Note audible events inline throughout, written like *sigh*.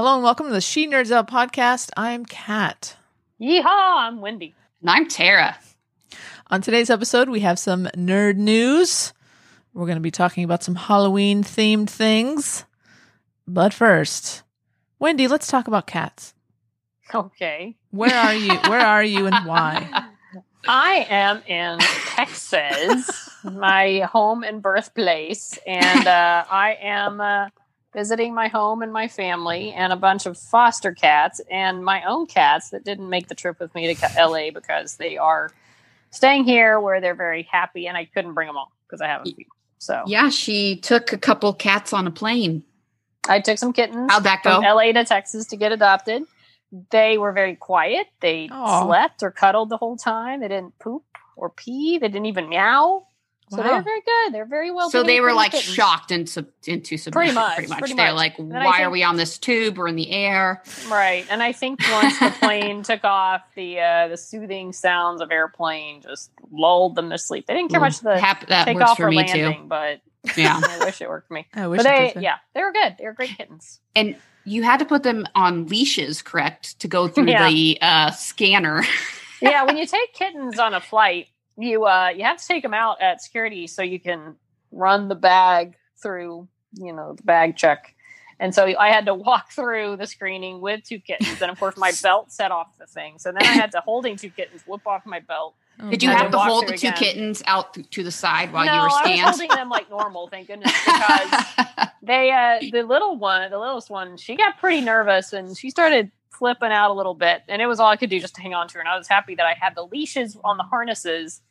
Nerdy things. Hello and welcome to the She Nerds Out podcast. I'm Kat. Yeehaw! I'm Wendy. And I'm Tara. On today's episode, we have some nerd news. We're going to be talking about some Halloween themed things. But first, Wendy, let's talk about cats. Okay. Where are you? Where are you and why? I am in Texas, my home and birthplace, and uh, I am uh, visiting my home and my family and a bunch of foster cats and my own cats that didn't make the trip with me to LA because they are staying here where they're very happy, and I couldn't bring them all because I haven't. So Yeah, she took a couple cats on a plane. I took some kittens. How'd that go? from LA to Texas to get adopted. They were very quiet. They Aw. slept or cuddled the whole time. They didn't poop or pee. They didn't even meow. So they Wow. were very good. They're very well. so they were like kittens. shocked into into submission. Pretty much, Pretty much. pretty They're much. like, why are we on this tube? We're in the air. right? And I think once the plane *laughs* took off, the uh, the soothing sounds of airplane just lulled them to sleep. They didn't care much the Hap- that take works for or me landing, too. but *laughs* Yeah. I wish it worked for me. *laughs* I wish But they, yeah, they were good. They were great kittens. And you had to put them on leashes, correct, to go through Yeah. the uh, scanner. yeah, when you take kittens on a flight, you uh you have to take them out at security so you can run the bag through, you know, the bag check. And so I had to walk *laughs* through the screening with two kittens, and of course my *laughs* belt set off the thing. So then I had to holding two kittens whip off my belt. Oh, Did you have to walk hold the two again. kittens out th- to the side while no, you were I was holding them like normal, thank goodness, *laughs* because they uh the little one, the littlest one, she got pretty nervous and she started flipping out a little bit, and it was all I could do just to hang on to her. And I was happy that I had the leashes on the harnesses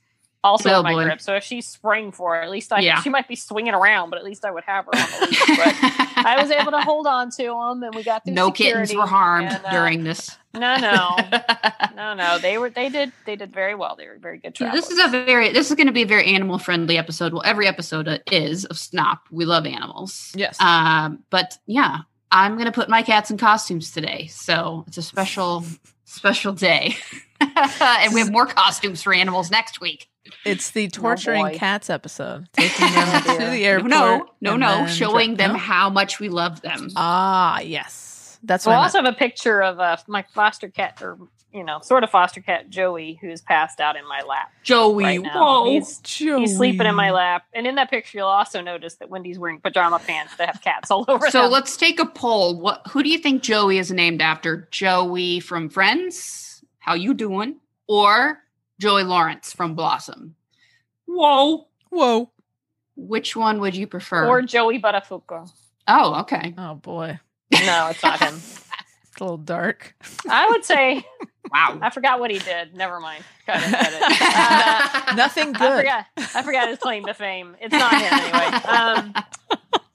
also Oh, in my boy. grip. So if she sprang for it, at least I Yeah. she might be swinging around, but at least I would have her on the leash. *laughs* But I was able to hold on to them, and we got through. no kittens were harmed and, uh, during this. No, no, no, *laughs* no. They were. They did. They did very well. They were very good. Yeah, this is a very this is going to be a very animal friendly episode. Well, every episode uh, is of Snop. We love animals. Yes. Um, but yeah, I'm going to put my cats in costumes today, so it's a special special day, *laughs* *laughs* and we have more costumes for animals next week. It's the torturing boy. cats episode. Taking them *laughs* Oh, to the No, airport. no, no, no, showing dra- them no? how much we love them. Ah, yes. That's So I what also have a picture of uh, my foster cat, or you know, sort of foster cat Joey, who's passed out in my lap. Joey, right whoa, He's, Joey. he's sleeping in my lap, and in that picture, you'll also notice that Wendy's wearing pajama pants that have cats all *laughs* over So them. let's take a poll. What who do you think Joey is named after? Joey from Friends? How you doing? Or Joey Lawrence from Blossom? Whoa. Whoa. Which one would you prefer? or Joey Buttafuoco. oh, okay. Oh boy. No, it's not him. *laughs* It's a little dark. I would say *laughs* Wow. I forgot what he did. Never mind. Cut it. Cut it. Uh, Nothing I forgot. I forgot his claim to fame. It's not him anyway. *laughs* Um,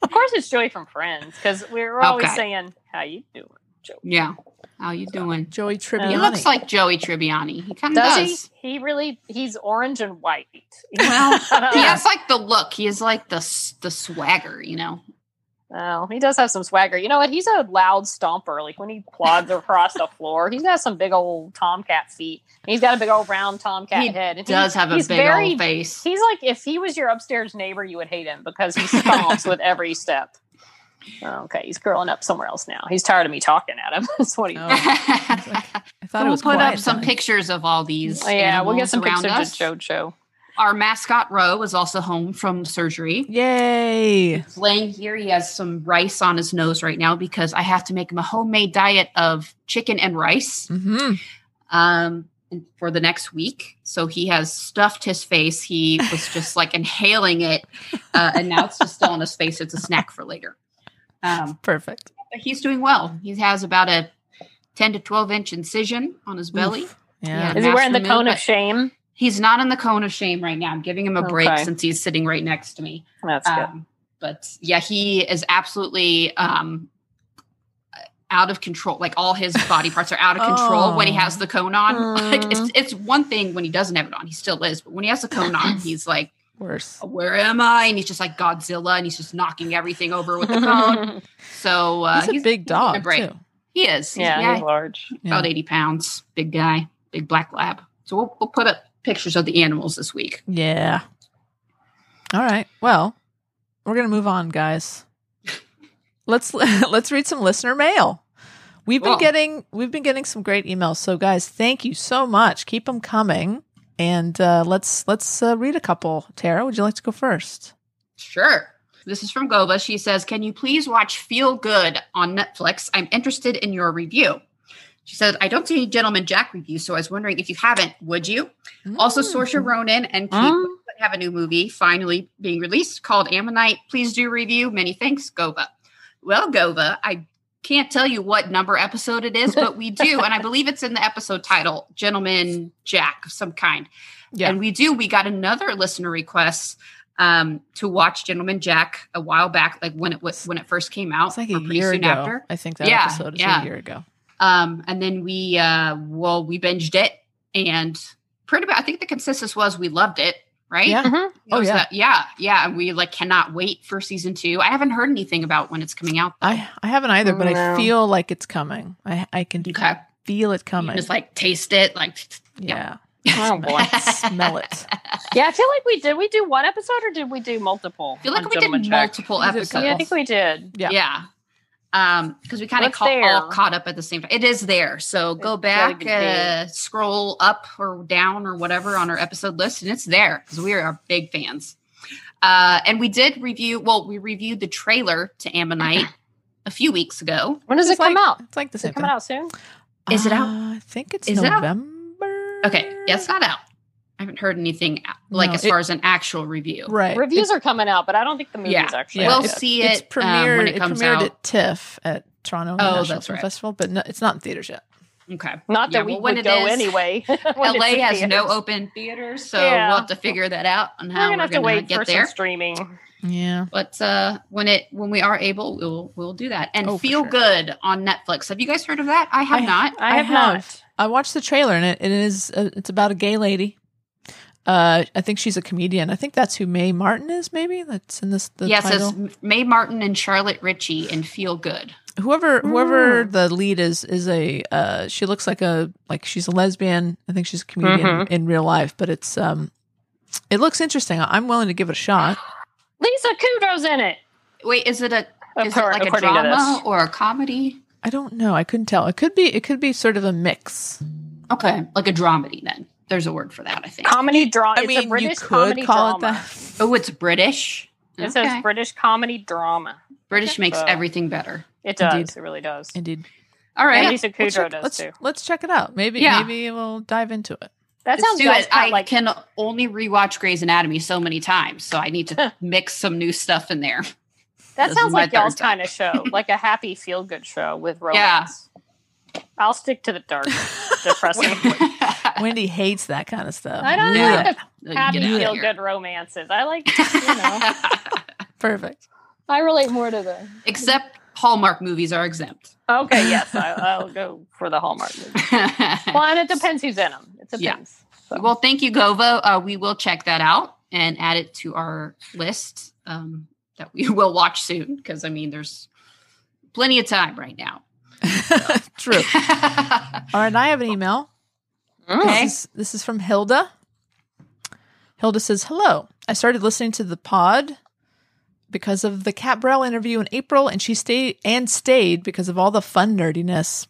of course, it's Joey from Friends because we were always Okay. saying, "How you doing, Joey?" yeah. How you doing? Joey Tribbiani. He looks like Joey Tribbiani. He kind of Does, does. he? He really? He's orange and white. *laughs* Well, I He has *laughs* like the look. He has like the the swagger, you know. Oh, he does have some swagger. You know what? He's a loud stomper. Like when he plods across the floor, he's got some big old tomcat feet. He's got a big old round tomcat he head. And does he- have a he's big very, old face. He's like if he was your upstairs neighbor, you would hate him because he stomps *laughs* with every step. Okay, he's curling up somewhere else now. He's tired of me talking at him. *laughs* That's what he. Oh. Oh, I thought we'll was put up some pictures of all these. yeah, we'll get some around pictures us. of JoJo. Our mascot Ro is also home from surgery. Yay. He's laying here. He has some rice on his nose right now because I have to make him a homemade diet of chicken and rice hmm um, for the next week. So he has stuffed his face. He was just like inhaling it, uh, and now it's just still on his face. It's a snack for later. Um, Perfect. but he's doing well. He has about a 10 to 12 inch incision on his belly. Oof. Yeah. Yeah. Is he wearing the cone of shame? He's not in the cone of shame right now. I'm giving him a break Okay. since he's sitting right next to me. That's good. Um, but yeah, he is absolutely um, out of control. Like all his body parts are out of control when he Oh. has the cone on. *laughs* Like it's Mm. it's one thing when he doesn't have it on. He still is, but when he has the cone on, *clears throat* he's like, Worse. "Where am I?" And he's just like Godzilla, and he's just knocking everything over with the cone. *laughs* So uh, He's a big getting dog too. He is. He's- yeah, yeah, he's large. Yeah. about eighty pounds, big guy, big black lab. So we'll, we'll put up pictures of the animals this week. Yeah. All right. Well, we're gonna move on, guys. *laughs* Let's *laughs* let's read some listener mail. We've been getting we've been getting some great emails. So, guys, thank you so much. Keep them coming, and uh, let's let's uh, read a couple. Tara, would you like to go first? Sure. This is from Goba. She says, Can you please watch Feel Good on Netflix? I'm interested in your review. She said, I don't see any Gentleman Jack reviews, so I was wondering if you haven't, would you? Also, Mm. Saoirse Ronan and Mm. Have a new movie finally being released called Ammonite. Please do review. Many thanks, Gova. Well, Gova, I can't tell you what number episode it is, but we do, and I *laughs* believe it's in the episode title, Gentleman Jack of some kind. Yeah. And we do. We got another listener request um, to watch Gentleman Jack a while back, like when it was when it first came out, It's like a year soon ago. after. I think that Yeah, episode is yeah. a year ago. Um, and then we, uh, well, we binged it, and pretty much, I think the consensus was we loved it, right? Yeah. Mhm. Oh, yeah. that- yeah, yeah. We like cannot wait for season two. I haven't heard anything about when it's coming out. though. I I haven't either, but I feel like it's coming. I I can okay, feel it You coming. just like taste it, like yeah. Oh boy. *laughs* Smell it. Yeah, I feel like we did. We do one episode or did we do multiple? I feel like we did Gentleman multiple We did a episodes. Yeah, I think we did. Yeah. Yeah. Um, because we kind of ca- all caught up at the same time. It is there. So go back, uh, scroll up or down or whatever on our episode list, and it's there because we are big fans. Uh, and we did review, well, we reviewed the trailer to Ammonite a few weeks ago. When does It's it come like- out? It's like the Is same it coming out soon? Is it out? Uh, I think it's Is it out? November. Okay. Yeah, it's not out. I haven't heard anything uh, like No, as it- far as an actual review. Right. Reviews are coming out, but I don't think the movie's Yeah. actually. Yeah. out We'll yet. see It's it um, premiered. when it comes premiered out. at TIFF at Toronto Oh, International that's Film right. Festival, but no, it's not in theaters yet. Okay. Not that Yeah, we well, when would go is- anyway. *laughs* LA it's in has no open theaters, so Yeah. we'll have to figure that out on how We're gonna have to wait get for there. some streaming. Yeah. But uh, when it when we are able, we'll we'll do that. And Oh, Feel sure. Good on Netflix. Have you guys heard of that? I have I- not. I I have, have. not. I watched the trailer and it, it is uh, it's about a gay lady. Uh, I think she's a comedian. I think that's who Mae Martin is. Maybe that's in this the yeah, it title. says Mae Martin and Charlotte Ritchie and Feel Good. whoever whoever Mm. the lead is is a uh she looks like a like she's a lesbian i think she's a comedian Mhm. in real life but it's um it looks interesting i'm willing to give it a shot Lisa Kudrow's in it. Wait, is it a is it like a drama or a comedy? i don't know i couldn't tell it could be it could be sort of a mix Okay, like a dramedy. Then there's a word for that. I think. Comedy drama. i it's mean a British you could comedy call drama. it that oh, it's British. It Okay. says British comedy drama. British makes So- everything better. It does. Indeed. It really does. indeed All right, And Lisa We'll Kudrow check- does let's, too. let's check it out maybe Yeah. maybe we'll dive into it That sounds do nice, it. kind I like can only rewatch Grey's Anatomy so many times, so I need to *laughs* mix some new stuff in there. that this sounds my like y'all's time. kind of show, like a happy feel good show with *laughs* Yeah. romance. I'll stick to the dark, *laughs* depressing. *laughs* wendy hates that kind of stuff I don't know. Yeah. happy Get outta feel here. good romances. I like, you know, *laughs* perfect I relate more to the. Except Hallmark movies are exempt. Okay, yes, I, I'll go for the Hallmark *laughs* movie. Well, and it depends who's in them. It Yeah. depends. So. well, thank you, Gova. Uh, we will check that out and add it to our list um, that we will watch soon because I mean, there's plenty of time right now. true all right i have an email Okay. This is, this is from Hilda. Hilda says, Hello. I started listening to the pod because of the Kat Barrell interview in April, and she stayed and stayed because of all the fun nerdiness.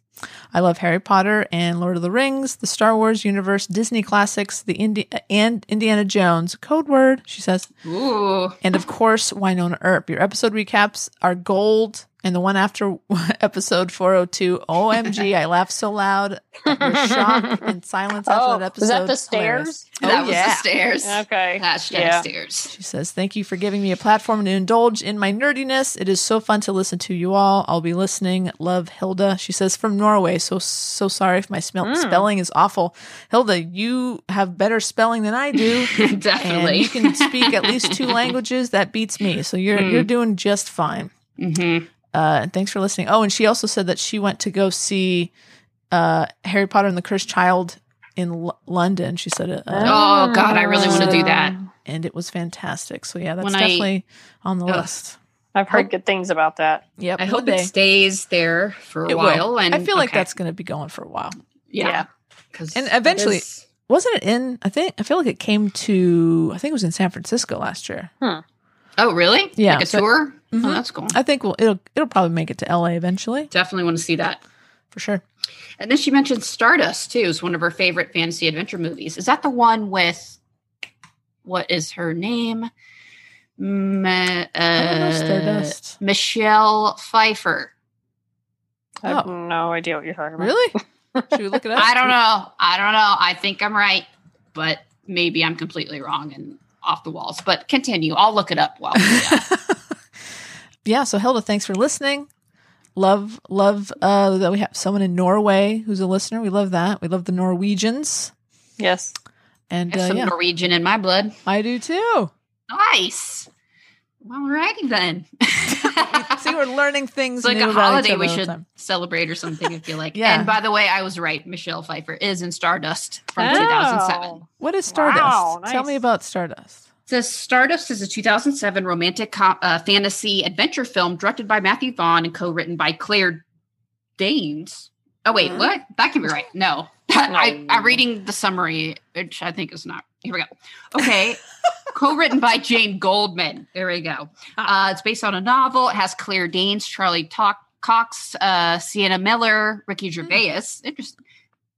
I love Harry Potter and Lord of the Rings, the Star Wars universe, Disney classics, the Indi- and Indiana Jones. Code word, she says. Ooh. And of course, Wynonna Earp. Your episode recaps are gold. And the one after *laughs* episode 402, OMG, I laughed so loud. The shock *laughs* and silence after Oh, that episode. was that the stairs? Oh, that was yeah. the stairs. Okay. Hashtag Yeah. stairs. She says, Thank you for giving me a platform to indulge in my nerdiness. It is so fun to listen to you all. I'll be listening. Love Hilda. She says, From Norway. So, so sorry if my smell- Mm. spelling is awful. Hilda, you have better spelling than I do. *laughs* and Definitely. you can speak at least two languages. That beats me. So you're, Mm. you're doing just fine. hmm Uh, and thanks for listening. Oh, and she also said that she went to go see uh, Harry Potter and the Cursed Child in L- London. She said, uh, Oh, God, I really wanna do that. and it was fantastic. So yeah, that's When I- definitely on the Ugh. list. I've heard good things about that. Yep. I hope day. it stays there for a It will. while. And I feel like okay. that's going to be going for a while. yeah. Yeah. 'Cause And eventually- it is- Wasn't it in? I think I feel like it came to. I think it was in San Francisco last year. Oh, really? Yeah, Like a so- tour? Mhm. Oh, that's cool. I think we'll, it'll it'll probably make it to L.A. eventually Definitely want to see that. for sure. And then she mentioned Stardust too, is one of her favorite fantasy adventure movies. Is that the one with what is her name? Ma- uh, I don't know Stardust. Michelle Pfeiffer. I have Oh. no idea what you're talking about. Really? *laughs* Should we look it up? I don't know. I don't know. I think I'm right, but maybe I'm completely wrong and off the walls. But continue. I'll look it up while we do *laughs* yeah. So Hilda, thanks for listening. Love love uh, that we have someone in Norway who's a listener. We love that. We love the Norwegians, Yes. and I have uh, some yeah, Norwegian in my blood. I do too. Nice. Well, alrighty then. *laughs* *laughs* See, we're learning things. It's like new a about holiday we should time. celebrate or something. I feel like. *laughs* Yeah. And by the way, I was right. Michelle Pfeiffer is in Stardust from Oh. 2007. What is Stardust? Wow, Tell me about Stardust. So Stardust is a 2007 romantic com- uh, fantasy adventure film directed by Matthew Vaughn and co-written by Claire Danes. Oh wait, Hmm? what? That can be right. No, *laughs* I, I'm reading the summary, which I think is not. Here we go. Okay, *laughs* co-written by Jane Goldman. There we go. Ah. Uh, it's based on a novel. It has Claire Danes, Charlie Talk- Cox, uh, Sienna Miller, Ricky Hmm. Gervais. Interesting.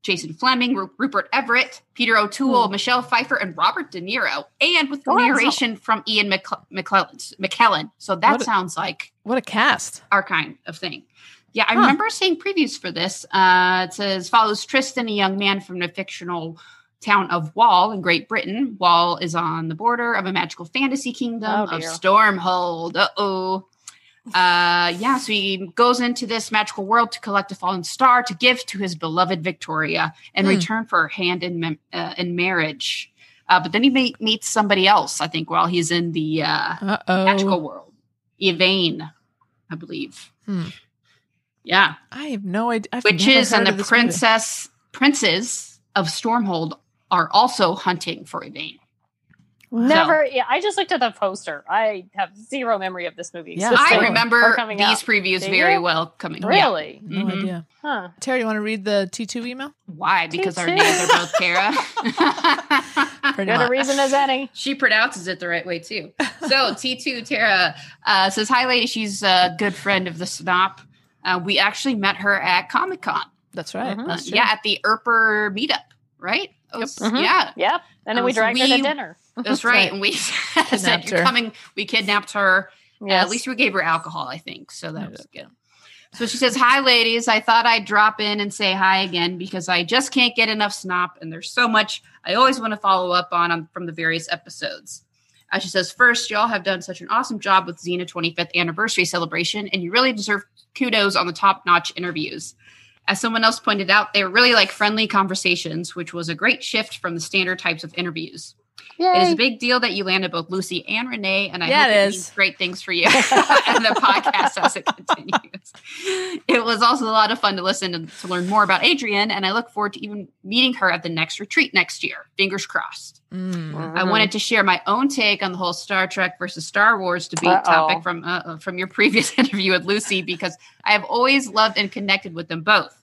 Jason Flemyng, Ru- Rupert Everett, Peter O'Toole, Hmm. Michelle Pfeiffer, and Robert De Niro, and with Oh, narration from Ian McCle- McClellan. McKellen. So that What a- sounds like What a cast! our kind of thing. Yeah, I Huh. remember seeing previews for this. Uh, it says follows Tristan, a young man from the fictional town of Wall in Great Britain. Wall is on the border of a magical fantasy kingdom Oh, of. Stormhold. Uh oh. Uh, yeah, so he goes into this magical world to collect a fallen star to give to his beloved Victoria in Hmm. return for her hand in mem- uh, in marriage. Uh, but then he meet, meets somebody else, I think, while he's in the uh, magical world. Yvain, I believe. Hmm. Yeah, I have no idea. I've never witches and the this movie. princess princes of Stormhold are also hunting for Yvain. Never. Yeah, I just looked at the poster. I have zero memory of this movie. Yeah, Since. I remember these out. previews Do very you? well coming. Yeah. Really? No Mhm. idea. Huh. Terry, you want to read the T2 email? Why? Because our Two, names are both Tara. *laughs* Pretty Good a reason as any. she pronounces it the right way too. So T2 Tara uh, says, "Hi, lady. She's a good friend of the Snop. Uh, we actually met her at Comic Con. That's right. Mhm. Uh, That's yeah, at the Earper meetup, right? It was- Mhm. Yeah, Yep. And then Um, we so dragged her to dinner. *laughs* that's right. right. And we *laughs* said, "You're her. coming." We kidnapped her. Uh, at least we gave her alcohol, I think. So that was good. So she says, Hi, ladies. I thought I'd drop in and say hi again because I just can't get enough snop. And there's so much I always want to follow up on, um, from the various episodes. Uh, she says, First, y'all have done such an awesome job with Xena 25th anniversary celebration, and you really deserve kudos on the top notch interviews. As someone else pointed out, they were really like friendly conversations, which was a great shift from the standard types of interviews. It is a big deal that you landed both Lucy and Renee, and I Yeah, hope it it, is. means great things for you *laughs* and the podcast as it continues. It was also a lot of fun to listen and to learn more about Adrienne, and I look forward to even meeting her at the next retreat next year. Fingers crossed. Mm. I Mhm. wanted to share my own take on the whole Star Trek versus Star Wars debate Uh-oh. topic from uh, uh, from your previous *laughs* interview with Lucy because I have always loved and connected with them both.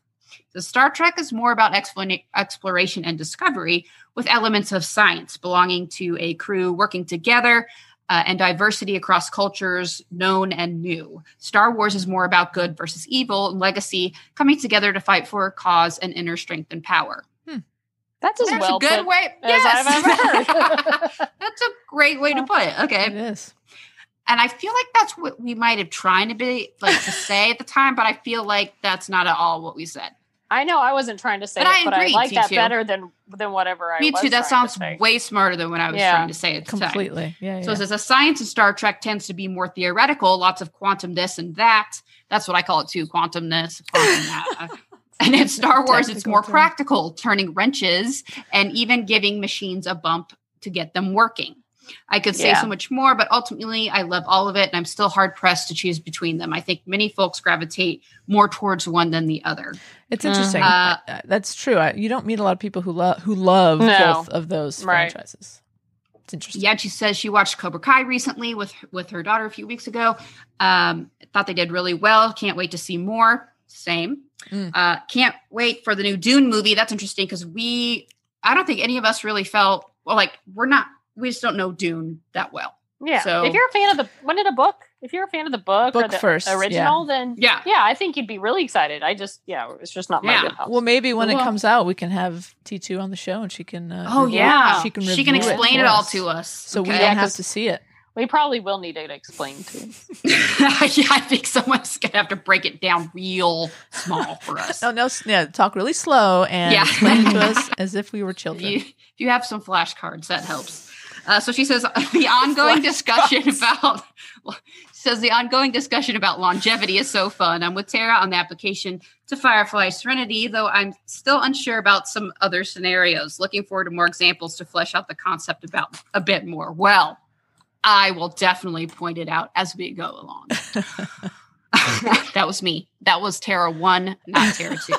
The Star Trek is more about exploration and discovery with elements of science, belonging to a crew working together uh, and diversity across cultures, known and new. Star Wars is more about good versus evil and legacy coming together to fight for a cause and inner strength and power. That's as There's well a good put way. as yes. I've ever heard. *laughs* *laughs* That's a great way to put it. Okay. It is. And I feel like that's what we might have tried to be like to say at the time, but I feel like that's not at all what we said. I know I wasn't trying to say But it, I but I like that better than than whatever I was. Me was too. That trying to sounds way smarter than what I was Yeah. trying to say at the time. Completely. Yeah. So yeah. it says a science of Star Trek tends to be more theoretical, lots of quantum this and that. That's what I call it too, quantum this, quantum that. *laughs* and in Star Wars, it's more term. practical, turning wrenches and even giving machines a bump to get them working. I could say Yeah. so much more, but ultimately, I love all of it, and I'm still hard pressed to choose between them. I think many folks gravitate more towards one than the other. It's interesting. Uh, Uh, That's true. I, you don't meet a lot of people who love who love No. both of those Right. franchises. It's interesting. Yeah, she says she watched Cobra Kai recently with with her daughter a few weeks ago. Um, thought they did really well. Can't wait to see more. Same. Mm. Uh, can't wait for the new Dune movie. That's interesting because we, I don't think any of us really felt well. Like we're not. We just don't know Dune that well. Yeah. So- if you're a fan of the when did a book? If you're a fan of the book, or Book the first, yeah. original, then Yeah. yeah, I think you'd be really excited. I just yeah, it's just not my Yeah. wheelhouse. Well, maybe when it comes out, we can have T two on the show, and she can. Uh, Oh review- yeah, she can. She can explain for it, all us. to us. so we okay? don't Yeah, have 'cause- to see it. we probably will need it explained to. *laughs* yeah, I think someone's gonna have to break it down real small for us. *laughs* No, no, s- yeah. Talk really slow and Yeah. explain it to *laughs* us as if we were if children. you, if you have some flashcards, that helps. Uh, so she says *laughs* the ongoing discussion about *laughs* says the ongoing discussion about longevity is so fun. I'm with Tara on the application to Firefly Serenity, though I'm still unsure about some other scenarios. Looking forward to more examples to flesh out the concept about a bit more. Well, I will definitely point it out as we go along. *laughs* that was me. That was Tara one, not Tara two.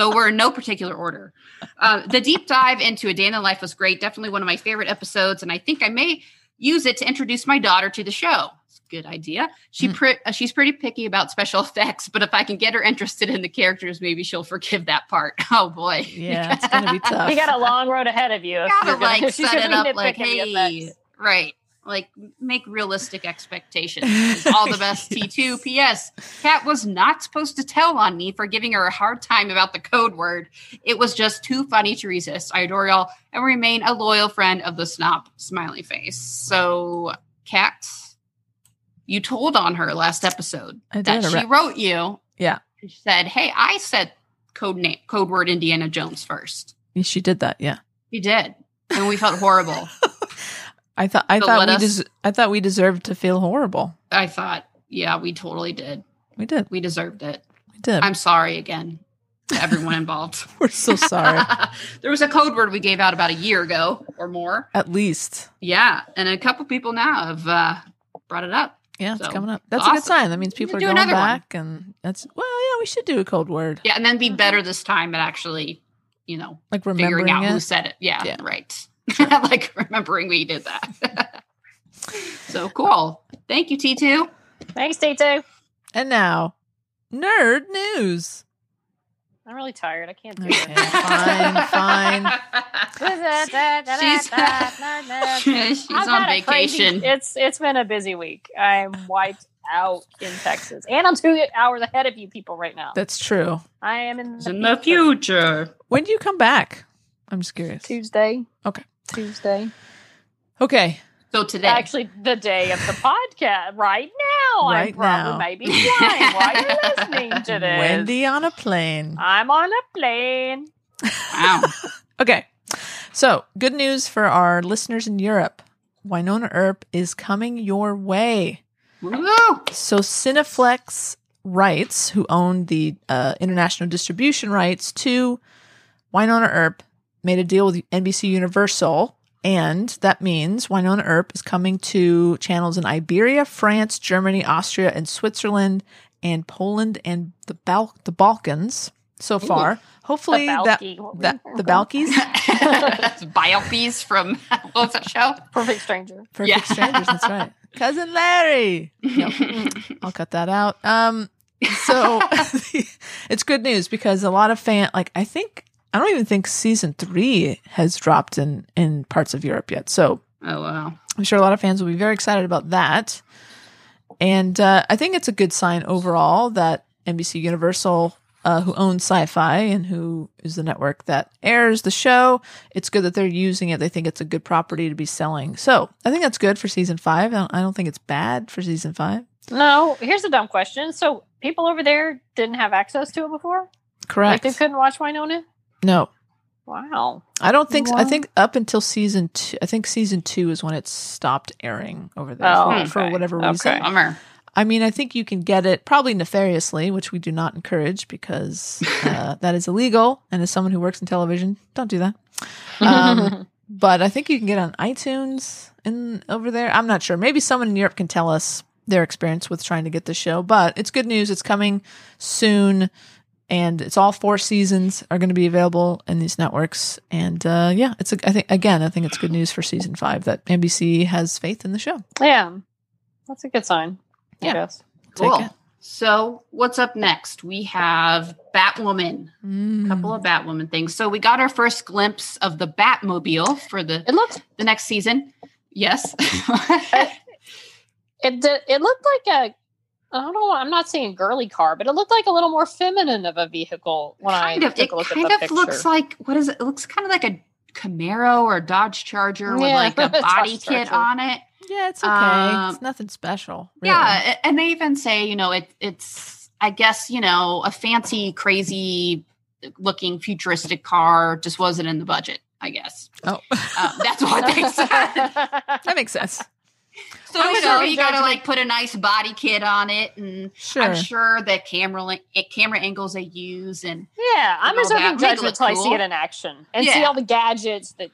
So we're in no particular order. Uh, the deep dive into A Day in the Life was great. Definitely one of my favorite episodes, and I think I may use it to introduce my daughter to the show. It's a good idea. She Mm. pre- uh, she's pretty picky about special *laughs* effects, but if I can get her interested in the characters, maybe she'll forgive that part. *laughs* Oh boy, yeah, it's gonna be *laughs* tough. You got a long road ahead of you. if gotta you're gonna- like set it up like, hey, right, like make realistic expectations. *laughs* All the best. T two. P.S. Kat was not supposed to tell on me for giving her a hard time about the code word. It was just too funny to resist. I adore y'all and remain a loyal friend of the snop smiley face. So, Kat, you told on her last episode I that she wrote you. Yeah. She said, "Hey, I said code name, code word Indiana Jones first. she did that. Yeah. You did, and we felt horrible. *laughs* I thought. I thought we. us- Des- I thought we deserved to feel horrible. I thought, yeah, we totally did. We did. We deserved it. We did. I'm sorry again to everyone involved. *laughs* We're so sorry. *laughs* there was a code word we gave out about a year ago or more. At least. Yeah, and a couple people now have uh, brought it up. Yeah, it's So, coming up. That's a good sign. That means people are going another one. back, and that's well, yeah. We should do a code word, Yeah, and then be better this time at actually, you know, like figuring remembering out who said it. Yeah, Yeah. right. *laughs* like remembering we did that. *laughs* so cool. Thank you, T2. Thanks, T2. And now, nerd news. I'm really tired. I can't do Okay, it. fine, fine. *laughs* She's- She's on had a crazy- vacation. it's it's been a busy week. I'm wiped out in Texas, and I'm two hours ahead of you people right now. That's true. I am in the, in the future. When do you come back? I'm just curious. Tuesday. Okay. Tuesday. Okay. So today, Actually, the day of the podcast. Right now, Right I'm probably now. maybe flying while you're *laughs* listening to this. Wendy on a plane. I'm on a plane. wow. *laughs* Okay. So, good news for our listeners in Europe. Wynonna Earp is coming your way. Woo! So Cineflix Rights, who owned the uh, international distribution rights to Wynonna Earp, made a deal with NBC Universal, and that means Wynonna Earp is coming to channels in Iberia, France, Germany, Austria, and Switzerland, and Poland and the Bal- the Balkans. So far, hopefully that Balky. that the Balkies, *laughs* That's Biopsies from what was that show? Perfect stranger. perfect Yeah. strangers. That's right, *laughs* cousin Larry. Nope. I'll cut that out. Um, so *laughs* it's good news because a lot of fan, like I think, I don't even think season three has dropped in in parts of Europe yet. So Oh wow. I'm sure a lot of fans will be very excited about that. And uh, I think it's a good sign overall that NBC Universal, uh, who owns Syfy and who is the network that airs the show, it's good that they're using it. They think it's a good property to be selling. So I think that's good for season five. I don't, I don't think it's bad for season five. No, here's a dumb question. So people over there didn't have access to it before? Like Correct. they couldn't watch Wynonna? No, Wow. I don't think. so. I think up until season two. I think season two is when it stopped airing over there Oh, for, for okay. whatever Okay. reason. Bummer. I mean, I think you can get it probably nefariously, which we do not encourage because *laughs* uh, that is illegal. And as someone who works in television, don't do that. Um, *laughs* but I think you can get on iTunes and over there. I'm not sure. Maybe someone in Europe can tell us their experience with trying to get the show, but it's good news. It's coming soon and it's all four seasons are going to be available in these networks. And uh, yeah, it's a, I think again, I think it's good news for season five that NBC has faith in the show. Yeah, that's a good sign. Yeah. I guess. Take Cool. it. So what's up next? We have Batwoman. Mm. A couple of Batwoman things. So we got our first glimpse of the Batmobile for the It looks the next season. Yes. *laughs* it did, it looked like a I don't know. I'm not saying girly car, but it looked like a little more feminine of a vehicle when kind I of. took a look at the picture. It kind of looks like what is it? It looks kind of like a Camaro or a Dodge Charger with like *laughs* a Dodge body kit Charger. on it. Yeah, it's okay. Um, it's nothing special. really. Yeah, and they even say, you know, it it's I guess, you know, a fancy, crazy looking futuristic car just wasn't in the budget, I guess. Oh, Um, that's what they *laughs* said. that makes sense. So I'm you know, you got to like put a nice body kit on it, and Sure. I'm sure the camera li- eh, camera angles they use, and yeah, I'm and all that. reserving Make judgment look until I see it in action and see all the gadgets that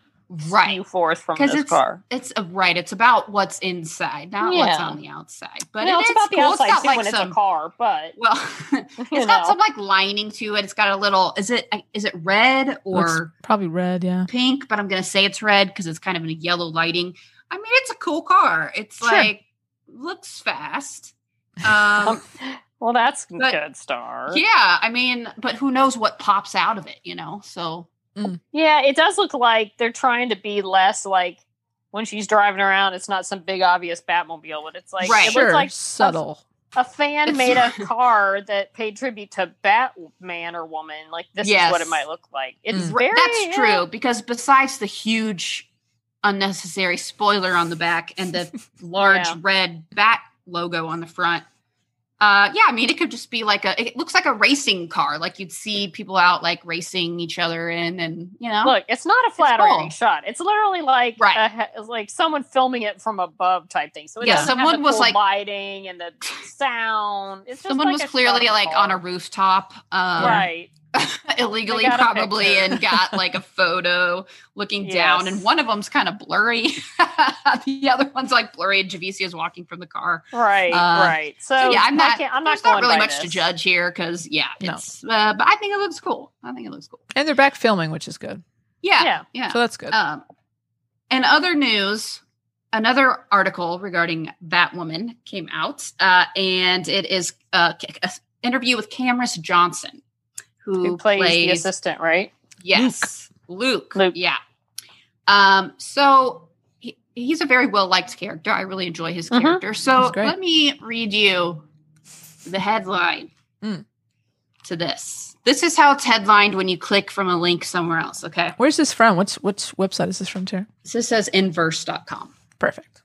right, spew forth from 'Cause this it's- car. it's uh, right. It's about what's inside, not what's on the outside. But no, it it's about the cool. It's outside got too like when it's a car, but *laughs* well, *laughs* it's got know. some like lining to it. It's got a little. Is it is it red or Looks probably red. Yeah. pink? But I'm gonna say it's red because it's kind of in a yellow lighting. I mean, it's a cool car. It's Sure. like looks fast. Um, *laughs* well, that's But- good star. yeah, I mean, but who knows what pops out of it? You know, so Yeah, it does look like they're trying to be less like when she's driving around. It's not some big obvious Batmobile, but it's like Right. it sure. looks like subtle. a fan It's- made a *laughs* car that paid tribute to Batman or woman. Like this is what it might look like. It's Mm. very that's yeah. true because besides the huge unnecessary spoiler on the back and the *laughs* large Yeah. red bat logo on the front uh yeah i mean it could just be like a it looks like a racing car like you'd see people out like racing each other in and you know Look, it's not a flattering cool. shot. It's literally like Right. a it's like someone filming it from above type thing. So it Yeah, someone the was cool like- lighting and the *sighs* sound. It's just someone like was clearly like on a rooftop um right. *laughs* illegally They got a probably and got like a photo looking *laughs* down and one of them's kind of blurry *laughs* the other one's like blurry and Javicia is walking from the car Right, Uh, right. So, So yeah, I'm not. I'm not not really by much to judge here because yeah, No. it's. Uh, but I think it looks cool. I think it looks cool. And they're back filming, which is good. Yeah, Yeah. yeah. So that's good. Um, and other news, another article regarding Batwoman came out, uh, and it is uh, an interview with Cameron Johnson, who, Who plays, the assistant, right? Yes, Luke. Luke. Yeah. Um. So he, he's a very well liked character. I really enjoy his Mhm. character. So let me read you the headline Mm. to this. This is how it's headlined when you click from a link somewhere else. Okay. Where's this from? What's what's website is this from, Tara? This says inverse.com. Perfect.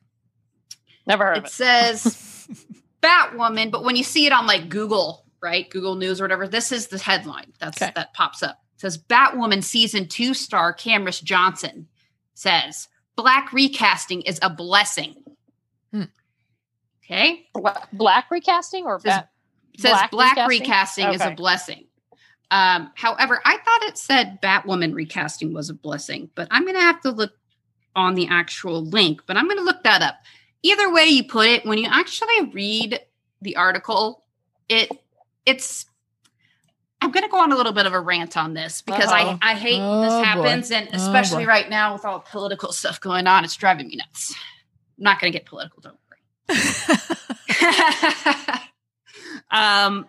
Never heard of It it. says *laughs* Batwoman, but when you see it on like Google, right? Google News or whatever, this is the headline that's Okay. that pops up. It says Batwoman season two star Cameron Johnson says black recasting is a blessing. Hmm. Okay. Bla- black recasting or Says- bat? Says black, Black recasting, recasting? is a blessing. Um, however, I thought it said Batwoman recasting was a blessing, but I'm gonna have to look on the actual link, but I'm gonna look that up. Either way you put it, when you actually read the article, it it's I'm gonna go on a little bit of a rant on this because Uh-oh. I, I hate Oh, this boy. happens, and Oh, especially boy. right now with all the political stuff going on, it's driving me nuts. I'm not gonna get political, don't worry. *laughs* um,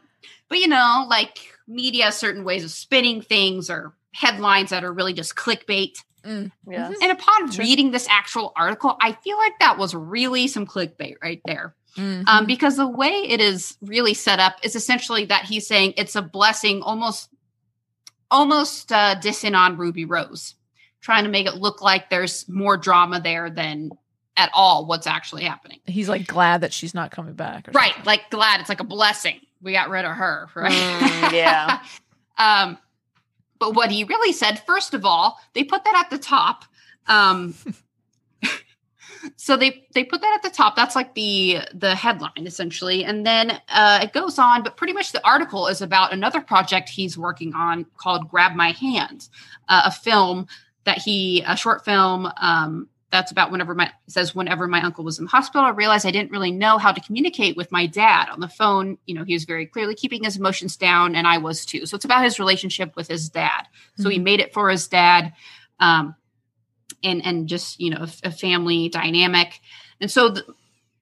but you know, like media, certain ways of spinning things or headlines that are really just clickbait. Yes. And upon Sure. reading this actual article, I feel like that was really some clickbait right there. Mhm. Um, because the way it is really set up is essentially that he's saying it's a blessing, almost, almost uh, dissing on Ruby Rose, trying to make it look like there's more drama there than at all what's actually happening. He's like glad that she's not coming back. or Right. something. Like glad it's like a blessing. We got rid of her. Right. Mm, *laughs* yeah. um, but what he really said, first of all, they put that at the top. Um, *laughs* so they they put that at the top. That's like the the headline essentially, and then uh, it goes on. But pretty much the article is about another project he's working on called "Grab My Hand," uh, a film that he a short film um, that's about whenever my says whenever my uncle was in the hospital. I realized i didn't really know how to communicate with my dad on the phone. You know he was very clearly keeping his emotions down and i was too. So it's about his relationship with his dad. So he made it for his dad. Um, and and just you know a, family dynamic. And so the,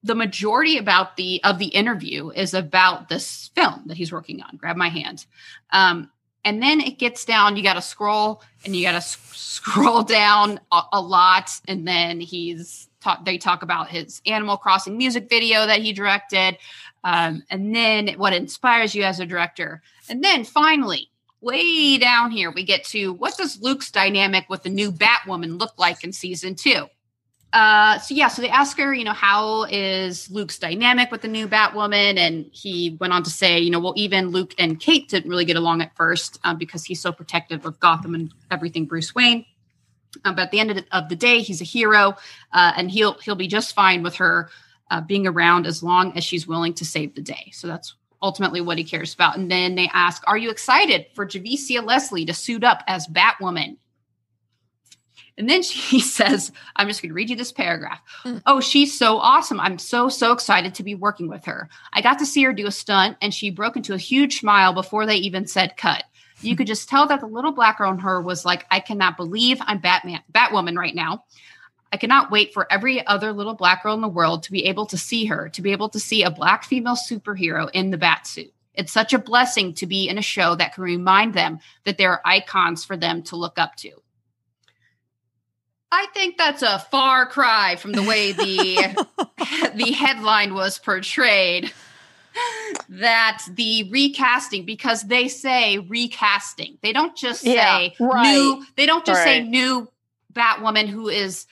the majority about the of the interview is about this film that he's working on grab my hand. Um, and then it gets down you got to scroll and you got to s- scroll down a, a lot. And then he's talk they talk about his animal crossing music video that he directed. Um, and then what inspires you as a director. And then finally way down here we get to what does luke's dynamic with the new batwoman look like in season two uh, so yeah, so they ask her, you know, how is Luke's dynamic with the new Batwoman? And he went on to say, you know, well, even Luke and Kate didn't really get along at first um, because he's so protective of Gotham and everything Bruce Wayne. Um, but at the end of the, of the day, he's a hero, uh, and he'll he'll be just fine with her uh, being around as long as she's willing to save the day. So that's ultimately what he cares about. And then they ask, "Are you excited for Javicia Leslie to suit up as Batwoman?" And then *laughs* she says, I'm just going to read you this paragraph. Mm. Oh, she's so awesome. I'm so, so excited to be working with her. I got to see her do a stunt and she broke into a huge smile before they even said cut. You could *laughs* just tell that the little black girl in her was like, I cannot believe I'm Batman, Batwoman right now. I cannot wait for every other little black girl in the world to be able to see her, to be able to see a black female superhero in the bat suit. It's such a blessing to be in a show that can remind them that there are icons for them to look up to. I think that's a far cry from the way the *laughs* the headline was portrayed. That the recasting, because they say recasting, they don't just say Yeah, right. new. They don't just say Right. new Batwoman who is,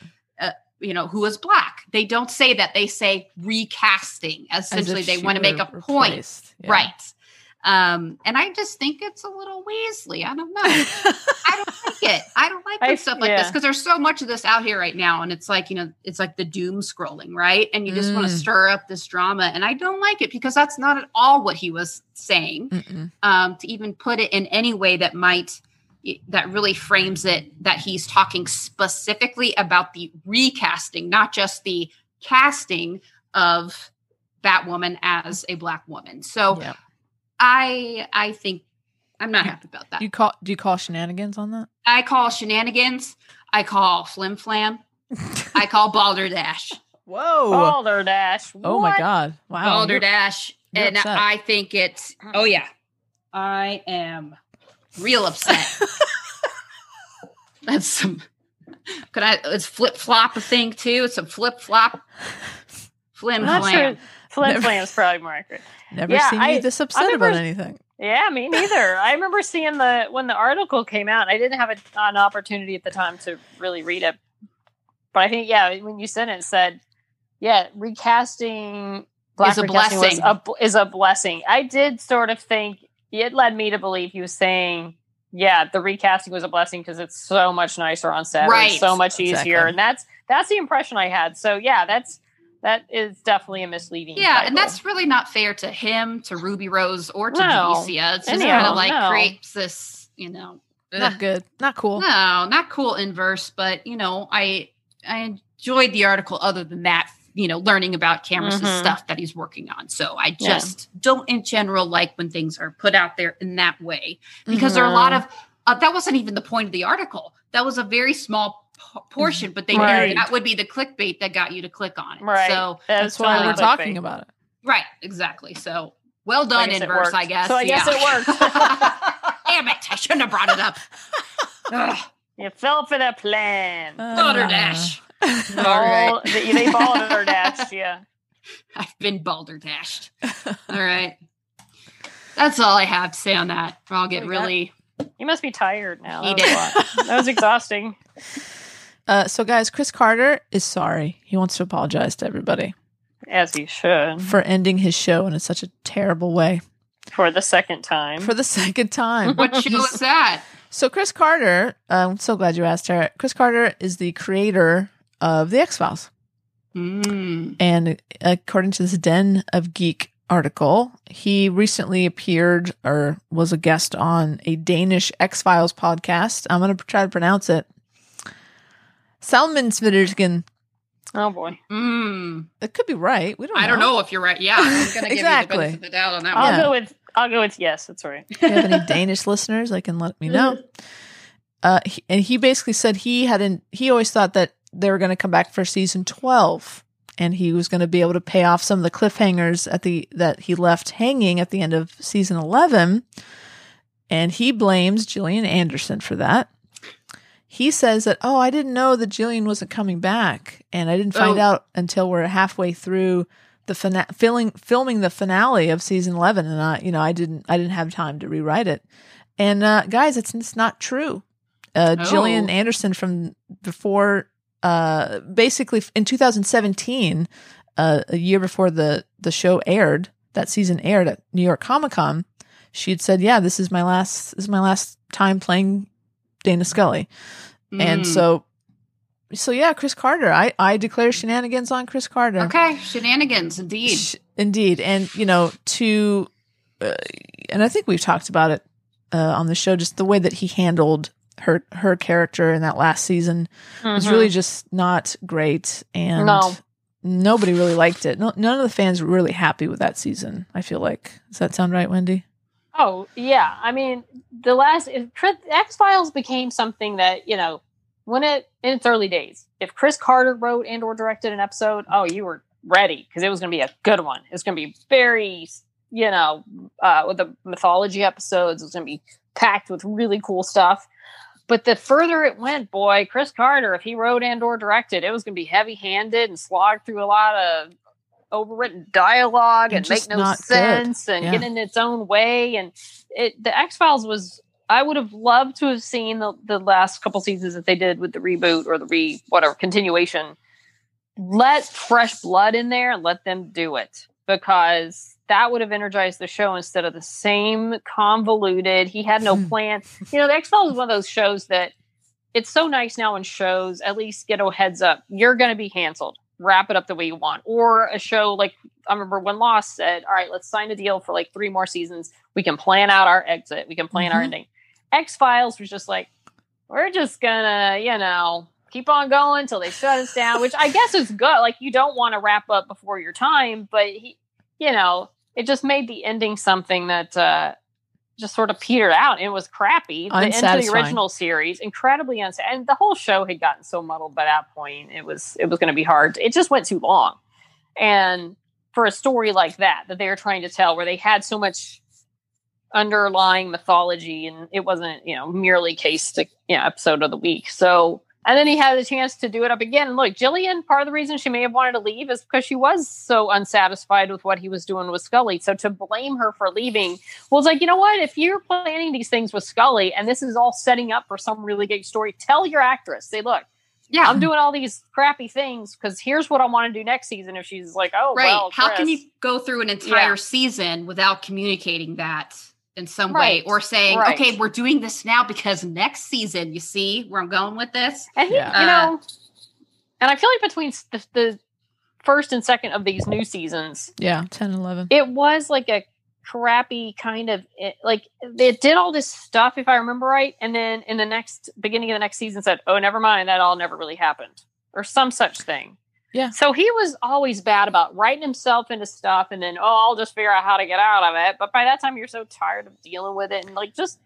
you know, who is black. They don't say that. They say recasting. Essentially, they want to make a point. Yeah. right? Um, and I just think it's a little Weasley. I don't know. I don't *laughs* like it. I don't like I- stuff like this because there's so much of this out here right now, and it's like you know, it's like the doom scrolling, right? And you just want to Mm. stir up this drama, and I don't like it because that's not at all what he was saying. Um, to even put it in any way that might that really frames it that he's talking specifically about the recasting, not just the casting of Batwoman as a black woman. So Yeah. I I think I'm not happy about that. You call? Do you call shenanigans on that? I call shenanigans. I call flim flam. I call balderdash. *laughs* Whoa! Balderdash. oh my god! Wow! balderdash. you're and upset. I think it's oh yeah. I am real upset. *laughs* That's some could I it's flip flop a thing too? It's a flip flop. Flim I'm not flam. sure. Flim Never- Flam's probably more accurate. Never Yeah, seen I- you this upset remember- about anything. Yeah, me *laughs* neither. I remember seeing the when the article came out. I didn't have a, an opportunity at the time to really read it, but I think yeah, when you sent it, it said yeah, recasting black Is a recasting was blessing. a bl- is a blessing. I did sort of think it led me to believe he was saying yeah, the recasting was a blessing because it's so much nicer on set, Right. it's so much easier, Exactly. and that's that's the impression I had. So yeah, that's that is definitely a misleading. Yeah, and that's really not fair to him, to Ruby Rose, or to No. Javicia. It's just kind of of like no. creates this, you know. ugh. Not good. Not cool. No, not cool inverse, but you know, I I enjoyed the article other than that, you know, learning about Cameron's Mhm. stuff that he's working on. So I Yeah. just don't in general like when things are put out there in that way because there are a lot of uh, that wasn't even the point of the article. That was a very small p- portion, but they knew Right. that would be the clickbait that got you to click on it. right. So That's why we're talking about it. right, exactly. So well done, it inverse. I guess. So I guess it worked. *laughs* *laughs* Damn it! I shouldn't have brought it up. *laughs* You fell for the plan. Uh, *laughs* All right. Ball- they, they balderdashed *laughs* you. I've been balderdashed. All right. That's all I have to say on that. I'll get We got- really. You must be tired now. He That was, a lot. that was exhausting. *laughs* Uh, so, guys, Chris Carter is sorry. He wants to apologize to everybody As he should. for ending his show in such a terrible way For the second time. for the second time. What show is that? So, Chris Carter, uh, I'm so glad you asked her. Chris Carter is the creator of The X Files. Mm. And according to this Den of Geek article, he recently appeared or was a guest on a Danish X Files podcast. I'm going to try to pronounce it. Salmonsvittergen. Oh boy. Mm, It could be right. We don't. I don't know if you're right. Yeah, I'm gonna give Exactly. you the benefit of the doubt on that I'll one. Go with I'll go with yes, that's right. *laughs* If you have any Danish listeners, they can let me know. *laughs* Uh, he, and he basically said he hadn't. He always thought that they were going to come back for season twelve, and he was going to be able to pay off some of the cliffhangers at the that he left hanging at the end of season eleven. And he blames Gillian Anderson for that. He says that, oh, I didn't know that Gillian wasn't coming back, and I didn't find Oh. out until we're halfway through the fina- filming filming the finale of season eleven, and I, you know, I didn't I didn't have time to rewrite it. And uh, guys, it's it's not true. Uh, Oh. Gillian Anderson from before, uh, basically in 2017, uh, a year before the the show aired, that season aired at New York Comic Con, she had said, "Yeah, this is my last this is my last time playing Dana Scully." And Mm. so, so yeah, Chris Carter. I I declare shenanigans on Chris Carter. okay, shenanigans indeed. Sh- Indeed, and you know, to uh, and I think we've talked about it uh, on the show, just the way that he handled her her character in that last season was Mhm. really just not great, and No. nobody really liked it. No, none of the fans were really happy with that season. I feel like does that sound right, Wendy? Oh yeah, I mean the last X Files became something that you know when it in its early days. If Chris Carter wrote and or directed an episode, oh, you were ready because it was going to be a good one. It's going to be very you know uh, with the mythology episodes. It's going to be packed with really cool stuff. But the further it went, boy, Chris Carter, if he wrote and or directed, it was going to be heavy handed and slog through a lot of overwritten dialogue And and, make no not good. sense and Yeah. get in its own way. And it, the X Files was. I would have loved to have seen the, the last couple seasons that they did with the reboot or the re whatever continuation. Let fresh blood in there and let them do it because that would have energized the show instead of the same convoluted. He had no Hmm. plan. You know, the X Files is one of those shows that it's so nice now in shows at least get a heads up. You're going to be canceled. Wrap it up the way you want. Or a show like I remember when Lost said, "All right, let's sign a deal for like three more seasons. We can plan out our exit. We can plan our Mhm. ending." X Files was just like, we're just gonna, you know, keep on going till they shut us down, which I guess is good. Like you don't want to wrap up before your time, but he, you know, it just made the ending something that uh just sort of petered out. It was crappy. The end of the original series, incredibly unsatisfying. And the whole show had gotten so muddled by that point. It was it was going to be hard. It just went too long. And for a story like that that they were trying to tell, where they had so much underlying mythology and it wasn't you know merely case to you know episode of the week so and then he had a chance to do it up again. And look gillian part of the reason she may have wanted to leave is because she was so unsatisfied with what he was doing with scully. So to blame her for leaving was like you know what? If you're planning these things with scully and this is all setting up for some really big story tell your actress say look Yeah, i'm doing all these crappy things because here's what i want to do next season. If she's like oh right. well How can you go through an entire Yeah. season without communicating that in some Right. way or saying, Right. okay, we're doing this now because next season, you see where I'm going with this? And he, Yeah. you Uh, know, and I feel like between the, the first and second of these new seasons, Yeah, 10, 11. it was like a crappy kind of it, like it did all this stuff, if I remember right, and then in the next beginning of the next season said, "Oh, never mind, that all never really happened," or some such thing. Yeah. So he was always bad about writing himself into stuff, and then oh, I'll just figure out how to get out of it. But by that time, you're so tired of dealing with it, and like just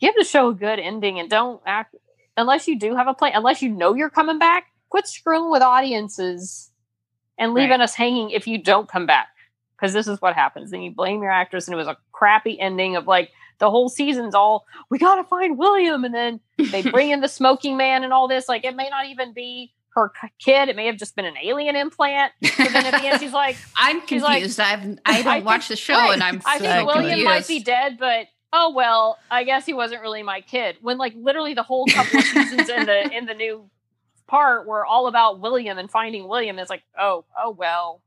give the show a good ending, and don't act unless you do have a plan. Unless you know you're coming back, quit screwing with audiences and leaving Right. us hanging if you don't come back. Because this is what happens. Then you blame your actress, and it was a crappy ending of like the whole season's all we gotta find William, and then they *laughs* bring in the smoking man and all this. Like it may not even be her kid; it may have just been an alien implant. So then at the end, she's like, *laughs* I'm She's like, confused. I've *laughs* I don't I think- watch the show, right. and I'm I so think William confused. might be dead, but oh well, I guess he wasn't really my kid. When like literally the whole couple of seasons in the in the new part were all about William and finding William. It's like, oh, oh well,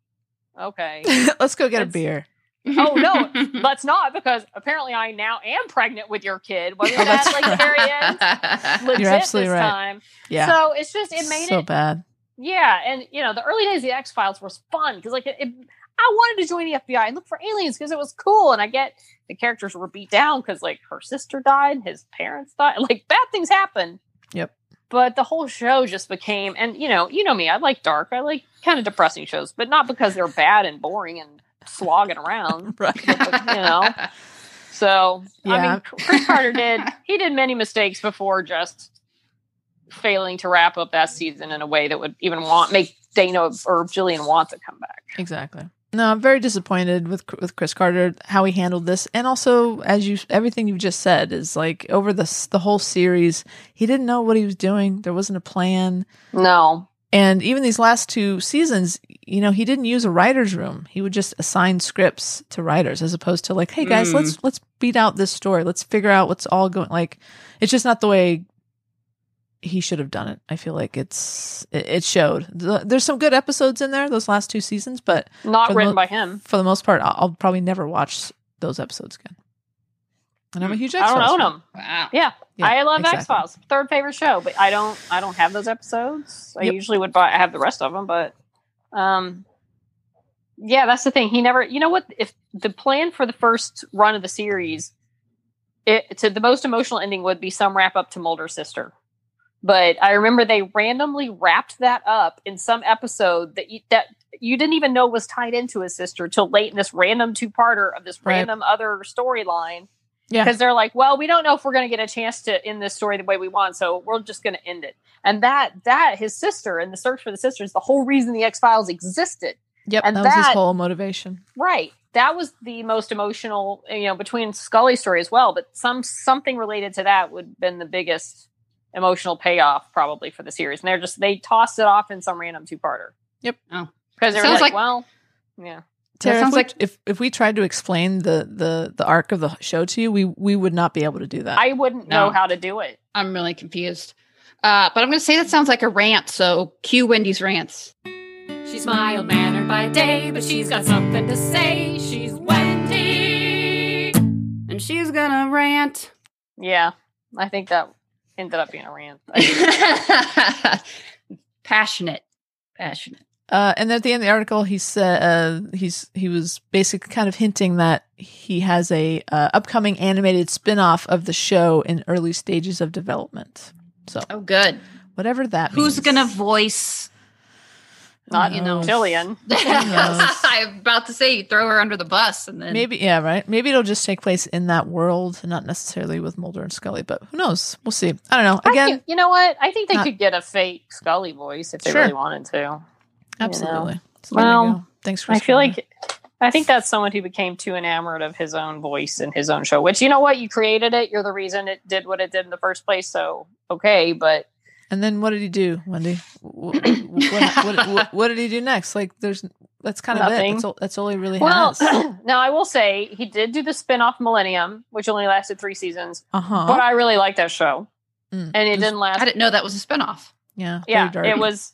okay. *laughs* Let's go get a beer. Oh no, *laughs* let's not because apparently I now am pregnant with your kid. Wasn't Oh, that like the very end? Legit You're absolutely this right. time. Yeah. So it's just it made so it bad. yeah, and you know, the early days of the X Files was fun because like it, it, I wanted to join the FBI and look for aliens because it was cool, and I get the characters were beat down because like her sister died, his parents died, *laughs* like bad things happen. Yep. but the whole show just became and you know you know me i like dark i like kind of depressing shows but not because they're bad and boring and slogging around *laughs* right. you know so i mean chris carter did he did many mistakes before just failing to wrap up that season in a way that would even want make dana or gillian want to come back Exactly. No, I'm very disappointed with with Chris Carter how he handled this, and also as you everything you've just said is like over the the whole series, he didn't know what he was doing. There wasn't a plan, no and even these last two seasons, you know, he didn't use a writers' room. He would just assign scripts to writers as opposed to like, hey guys, Mm. let's let's beat out this story. Let's figure out what's all going. Like, it's just not the way he should have done it. I feel like it's it, it showed. Th- There's some good episodes in there those last two seasons, but not written mo- by him for the most part, I'll, I'll probably never watch those episodes again. And I'm a huge X i don't Files own fan. them wow. Yeah, Yeah, I love exactly. X Files. Third favorite show, but I don't. I don't have those episodes. I Yep. usually would buy. I have the rest of them, but um, yeah, that's the thing. He never. You know what? If the plan for the first run of the series, it to the most emotional ending would be some wrap up to Mulder's sister. But I remember they randomly wrapped that up in some episode that you, that you didn't even know was tied into his sister till late in this random two parter of this Right. random other storyline Yeah. because they're like, well, we don't know if we're going to get a chance to end this story the way we want, so we're just going to end it. And that that his sister and the search for the sister is the whole reason the X Files existed. Yep, and that, was his whole motivation. Right. That was the most emotional, you know, between Scully's story as well. But some something related to that would have been the biggest emotional payoff probably for the series. And they're just they tossed it off in some random two parter. Yep. Oh. Because they were like, like- well, yeah. Tara, sounds if, we, like- if if we tried to explain the the the arc of the show to you, we we would not be able to do that. I wouldn't know how to do it. I'm really confused. Uh, but I'm going to say that sounds like a rant. So cue Wendy's rants. She's mild mannered by day, but she's got something to say. She's Wendy. And she's going to rant. Yeah. I think that ended up being a rant. *laughs* Passionate. Passionate. Uh, and at the end of the article, he said uh, he's he was basically kind of hinting that he has a uh, upcoming animated spin-off of the show in early stages of development. So Oh, good. whatever that Who's means. going to voice? Not Who knows? Gillian. *laughs* I'm about to say you throw her under the bus and then Maybe yeah, right. Maybe it'll just take place in that world, not necessarily with Mulder and Scully. But who knows? We'll see. I don't know. I Again, think- you know what? I think they not- could get a fake Scully voice if they Sure. really wanted to. Absolutely. So there you Well, go. Thanks. I feel like I think that's someone who became too enamored of his own voice and his own show. Which you know what? You created it. You're the reason it did what it did in the first place. So okay, but And then what did he do, Wendy? What, *coughs* what, what, what, what did he do next? Like, there's that's kind of Nothing. it. That's all, that's all he really well, has. *coughs* now I will say he did do the spin-off Millennium, which only lasted three seasons. Uh huh. But I really liked that show, Mm. and it It was- didn't last I didn't know that was a spinoff. yeah, yeah, very it was.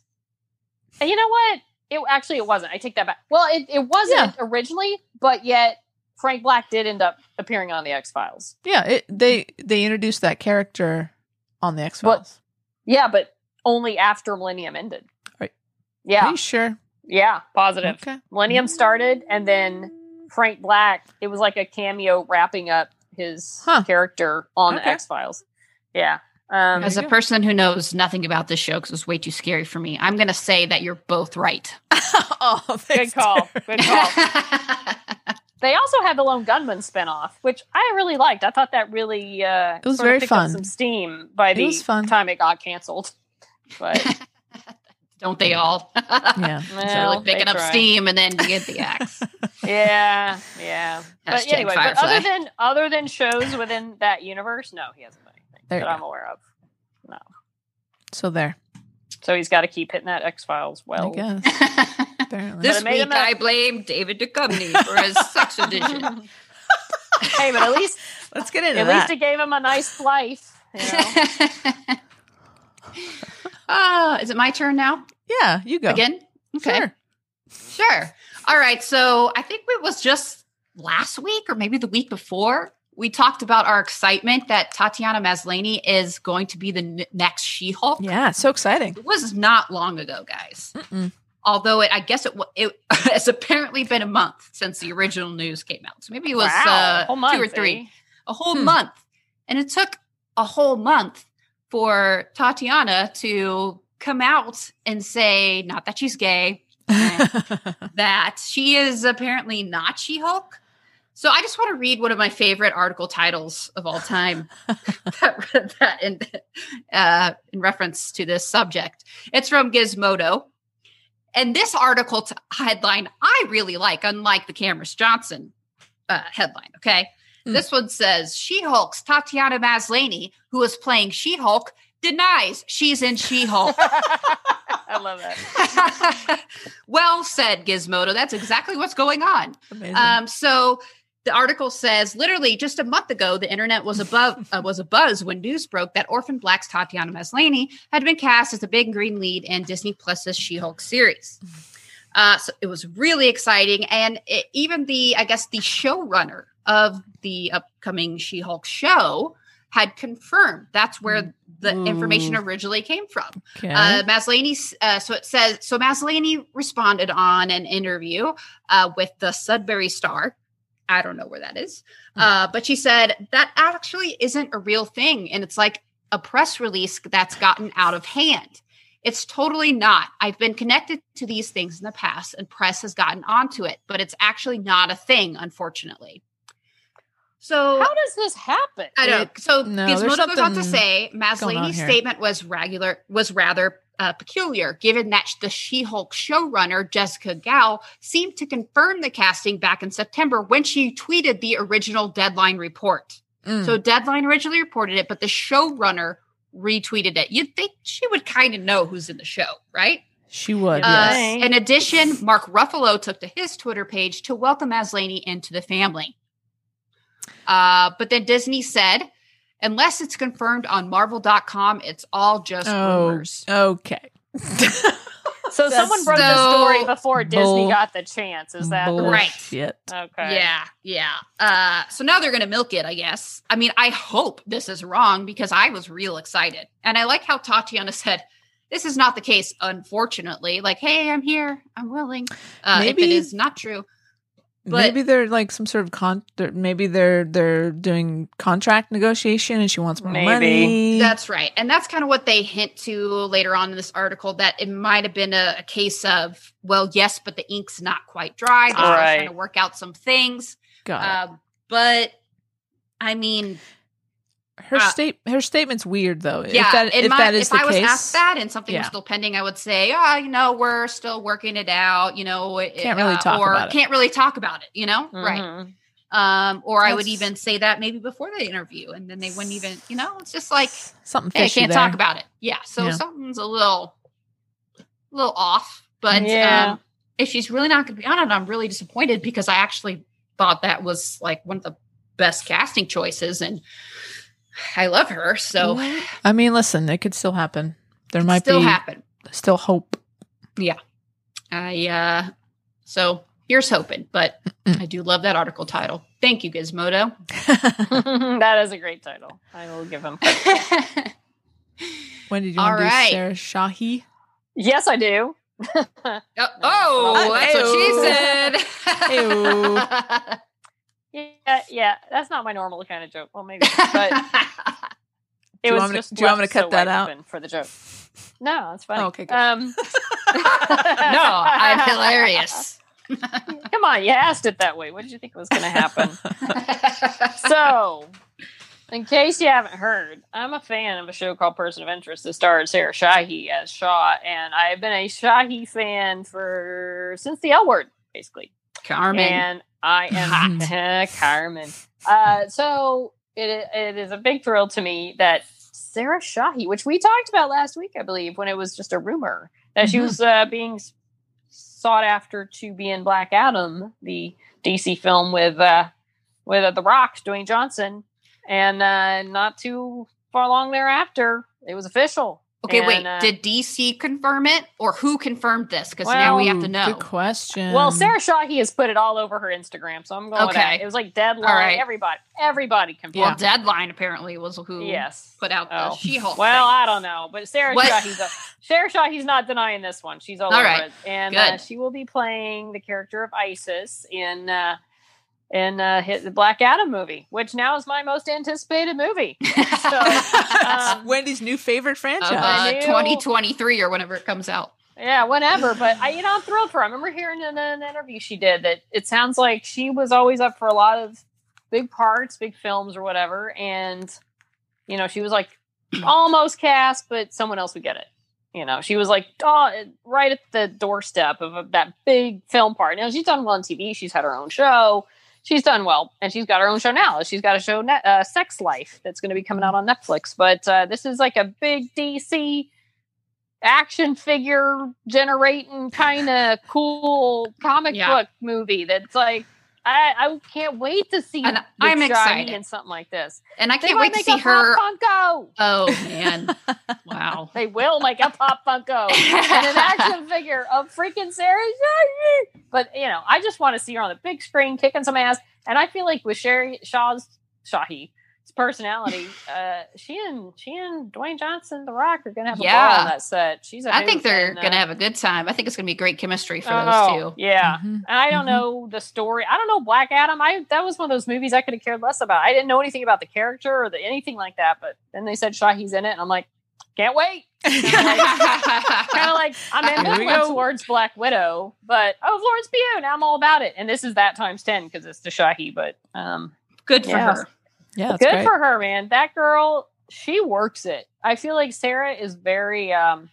And you know what? It actually it wasn't. I take that back. Well, it, it wasn't originally, but yet Frank Black did end up appearing on the X Files. Yeah, it, they they introduced that character on the X Files. Yeah, but only after Millennium ended. Right. Are Yeah, you sure? yeah, positive. Okay. Millennium started, and then Frank Black. It was like a cameo wrapping up his Huh. character on the X Files. Yeah. Um, As a person who knows nothing about this show because it was way too scary for me, I'm going to say that you're both right. *laughs* oh, good thanks, call. Tara. Good call. *laughs* They also had the Lone Gunmen spinoff, which I really liked. I thought that really uh, It was sort of very picked up fun. some steam by It the was fun. time it got canceled. But *laughs* Don't they all? Yeah. so well, like picking up try. steam and then you get the axe. yeah, yeah. But anyway, but other than other than shows within that universe, no, he hasn't done anything There that. I'm aware of. No, So there. so he's got to keep hitting that X Files. Well, I guess *laughs* this week him a- I blame David Duchovny for his sex addiction. *laughs* hey, but at least *laughs* Let's get into at that. least it gave him a nice life. You know? Ah, is it my turn now? yeah, you go Again? Okay. Sure. Sure. All right. So I think it was just last week or maybe the week before. We talked about our excitement that Tatiana Maslany is going to be the n- next She Hulk. Yeah, so exciting. It was not long ago, guys. Mm-mm. Although it, I guess it, it *laughs* has apparently been a month since the original news came out. So maybe it was wow, uh, whole month, two or three, eh? a whole Hmm. month. And it took a whole month for Tatiana to come out and say, not that she's gay, *laughs* that she is apparently not She Hulk. So I just want to read one of my favorite article titles of all time *laughs* *laughs* that, that in, uh, in reference to this subject. It's from Gizmodo. And this article t- headline I really like, unlike the Cameron Johnson uh, headline. Okay. Hmm. This one says She Hulk's Tatiana Maslany, who is playing She Hulk, denies she's in She Hulk. *laughs* I love that. well said, Gizmodo. That's exactly what's going on. Um, so the article says literally just a month ago, the internet was above *laughs* uh, was a buzz when news broke that Orphan Black's Tatiana Maslany had been cast as the big green lead in Disney Plus's She-Hulk series. Uh, so it was really exciting, and it, even the I guess the showrunner of the upcoming She-Hulk show had confirmed that's where the information originally came from. okay. Uh, Maslany, uh, so it says, so Maslany responded on an interview uh, with the Sudbury Star. I don't know where that is. Uh, but she said that actually isn't a real thing. And it's like a press release that's gotten out of hand. It's totally not. I've been connected to these things in the past and press has gotten onto it, but it's actually not a thing, unfortunately. So How does this happen? I know. So no, Gizmodo goes on to say Maslany's statement was regular was rather uh, peculiar, given that the She-Hulk showrunner Jessica Gao seemed to confirm the casting back in September when she tweeted the original Deadline report. Mm. So Deadline originally reported it, but the showrunner retweeted it. You'd think she would kind of know who's in the show, right? she would. Uh, yes. in addition, Mark Ruffalo took to his Twitter page to welcome Maslany into the family. Uh, but then Disney said, unless it's confirmed on Marvel.com, it's all just Oh, rumors. okay. *laughs* So someone broke the story before Disney got the chance. Is that Right. Bullshit. okay? Yeah, yeah. Uh, so now they're going to milk it, I guess. I mean, I hope this is wrong because I was real excited. And I like how Tatiana *laughs* said, this is not the case, unfortunately. Like, hey, I'm here. I'm willing. Uh, if Maybe- it is not true. But- maybe they're like some sort of con. they're- Maybe they're they're doing contract negotiation, and she wants more Maybe. money. That's right. And that's kind of what they hint to later on in this article that it might have been a, a case of, well, yes, but the ink's not quite dry. They're still Right. trying to work out some things. Got it. Um, but I mean, her uh, state her statement's weird though. yeah, if that in if my- that is if the I was case, asked that and something was still pending, I would say, oh, you know, we're still working it out, you know, it- Can't really uh, talk or about it. can't really talk about it, you know, right? Mhm. Um, or I would even say that maybe before the interview, and then they wouldn't even, you know, it's just like something hey, I can't there. talk about it. Yeah, so Yeah. something's a little, a little off. But Yeah. um, if she's really not going to be on it, I'm really disappointed because I actually thought that was like one of the best casting choices, and I love her. So I mean, listen, it could still happen. There might still be happen. still hope. Yeah. I uh, so here's hoping. But I do love that article title. Thank you, Gizmodo. *laughs* *laughs* that is a great title. I will give him. *laughs* when did you All want to right. do Sarah Shahi? yes, I do. Oh, oh, that's what she said. Yeah, yeah, that's not my normal kind of joke. Well, maybe, but *laughs* it was to- just do you want me to cut so that out? for the joke? *laughs* No, it's fine. Oh, okay, good. Um, *laughs* no, I'm hilarious. come on, you asked it that way. What did you think was going to happen? so, in case you haven't heard, I'm a fan of a show called Person of Interest that stars Sarah Shahi as Shaw, and I've been a Shahi fan for since the L Word, basically. Carmen. And I *laughs* am Carmen. Uh, so it it is a big thrill to me that Sarah Shahi, which we talked about last week, I believe, when it was just a rumor that she Mhm. was uh, being sought after to be in Black Adam, the DC film with uh, with uh, The Rock, Dwayne Johnson, and uh, not too far long thereafter, it was official. Okay, And, wait. uh, Did DC confirm it, or who confirmed this? Because now we have to know. Good question. Well, Sarah Shahi has put it all over her Instagram, so I'm going with Okay. that. It was like deadline. All right. Everybody, everybody confirmed. Well, Deadline apparently was who yes. put out the Oh. She-Hulk. Well, thing. I don't know, but Sarah What? Shahi's a, Sarah Shahi's not denying this one. She's all, All over right. it, and uh, she will be playing the character of Isis in uh, in uh, hit the Black Adam movie, which now is my most anticipated movie. *laughs* So, um, Wendy's new favorite of franchise. uh, knew- 2023 or whenever it comes out. yeah, whenever. But I, you know, I'm thrilled for. Her. I remember hearing in an interview she did that it sounds like she was always up for a lot of big parts, big films, or whatever. And you know, she was like *clears throat* almost cast, but someone else would get it. You know, she was like oh, right at the doorstep of a, that big film part. Now she's done well on TV. She's had her own show. She's done well, and she's got her own show now. She's got a show, net, uh, Sex Life, that's going to be coming out on Netflix. But uh, this is like a big DC action figure generating kind of cool comic Yeah. book movie that's like I, I can't wait to see And I'm excited. in something like this. And I They can't wait to see her. Funko. Oh *laughs* man, wow. They will make a Pop Funko and an action *laughs* figure of freaking Sarah. But you know, I just want to see her on the big screen kicking some ass. And I feel like with Sherry Shaw's Shahi personality, uh, she and she and Dwayne Johnson, The Rock, are gonna have a ball Yeah. on that set. She's a I think they're and, uh, gonna have a good time. I think it's gonna be great chemistry for oh, those two. Yeah. Mhm. And I don't Mhm. know the story. I don't know Black Adam. I that was one of those movies I could have cared less about. I didn't know anything about the character or the, anything like that. But then they said Shahi's in it, and I'm like, can't wait. *laughs* kind of like I'm in we ambivalent go. towards Black Widow, but oh Florence Pugh, now I'm all about it. And this is that times ten because it's the Shahi. But um, good for Yeah. her. Yeah, that's good great. for her, man. That girl, she works it. I feel like Sarah is very um,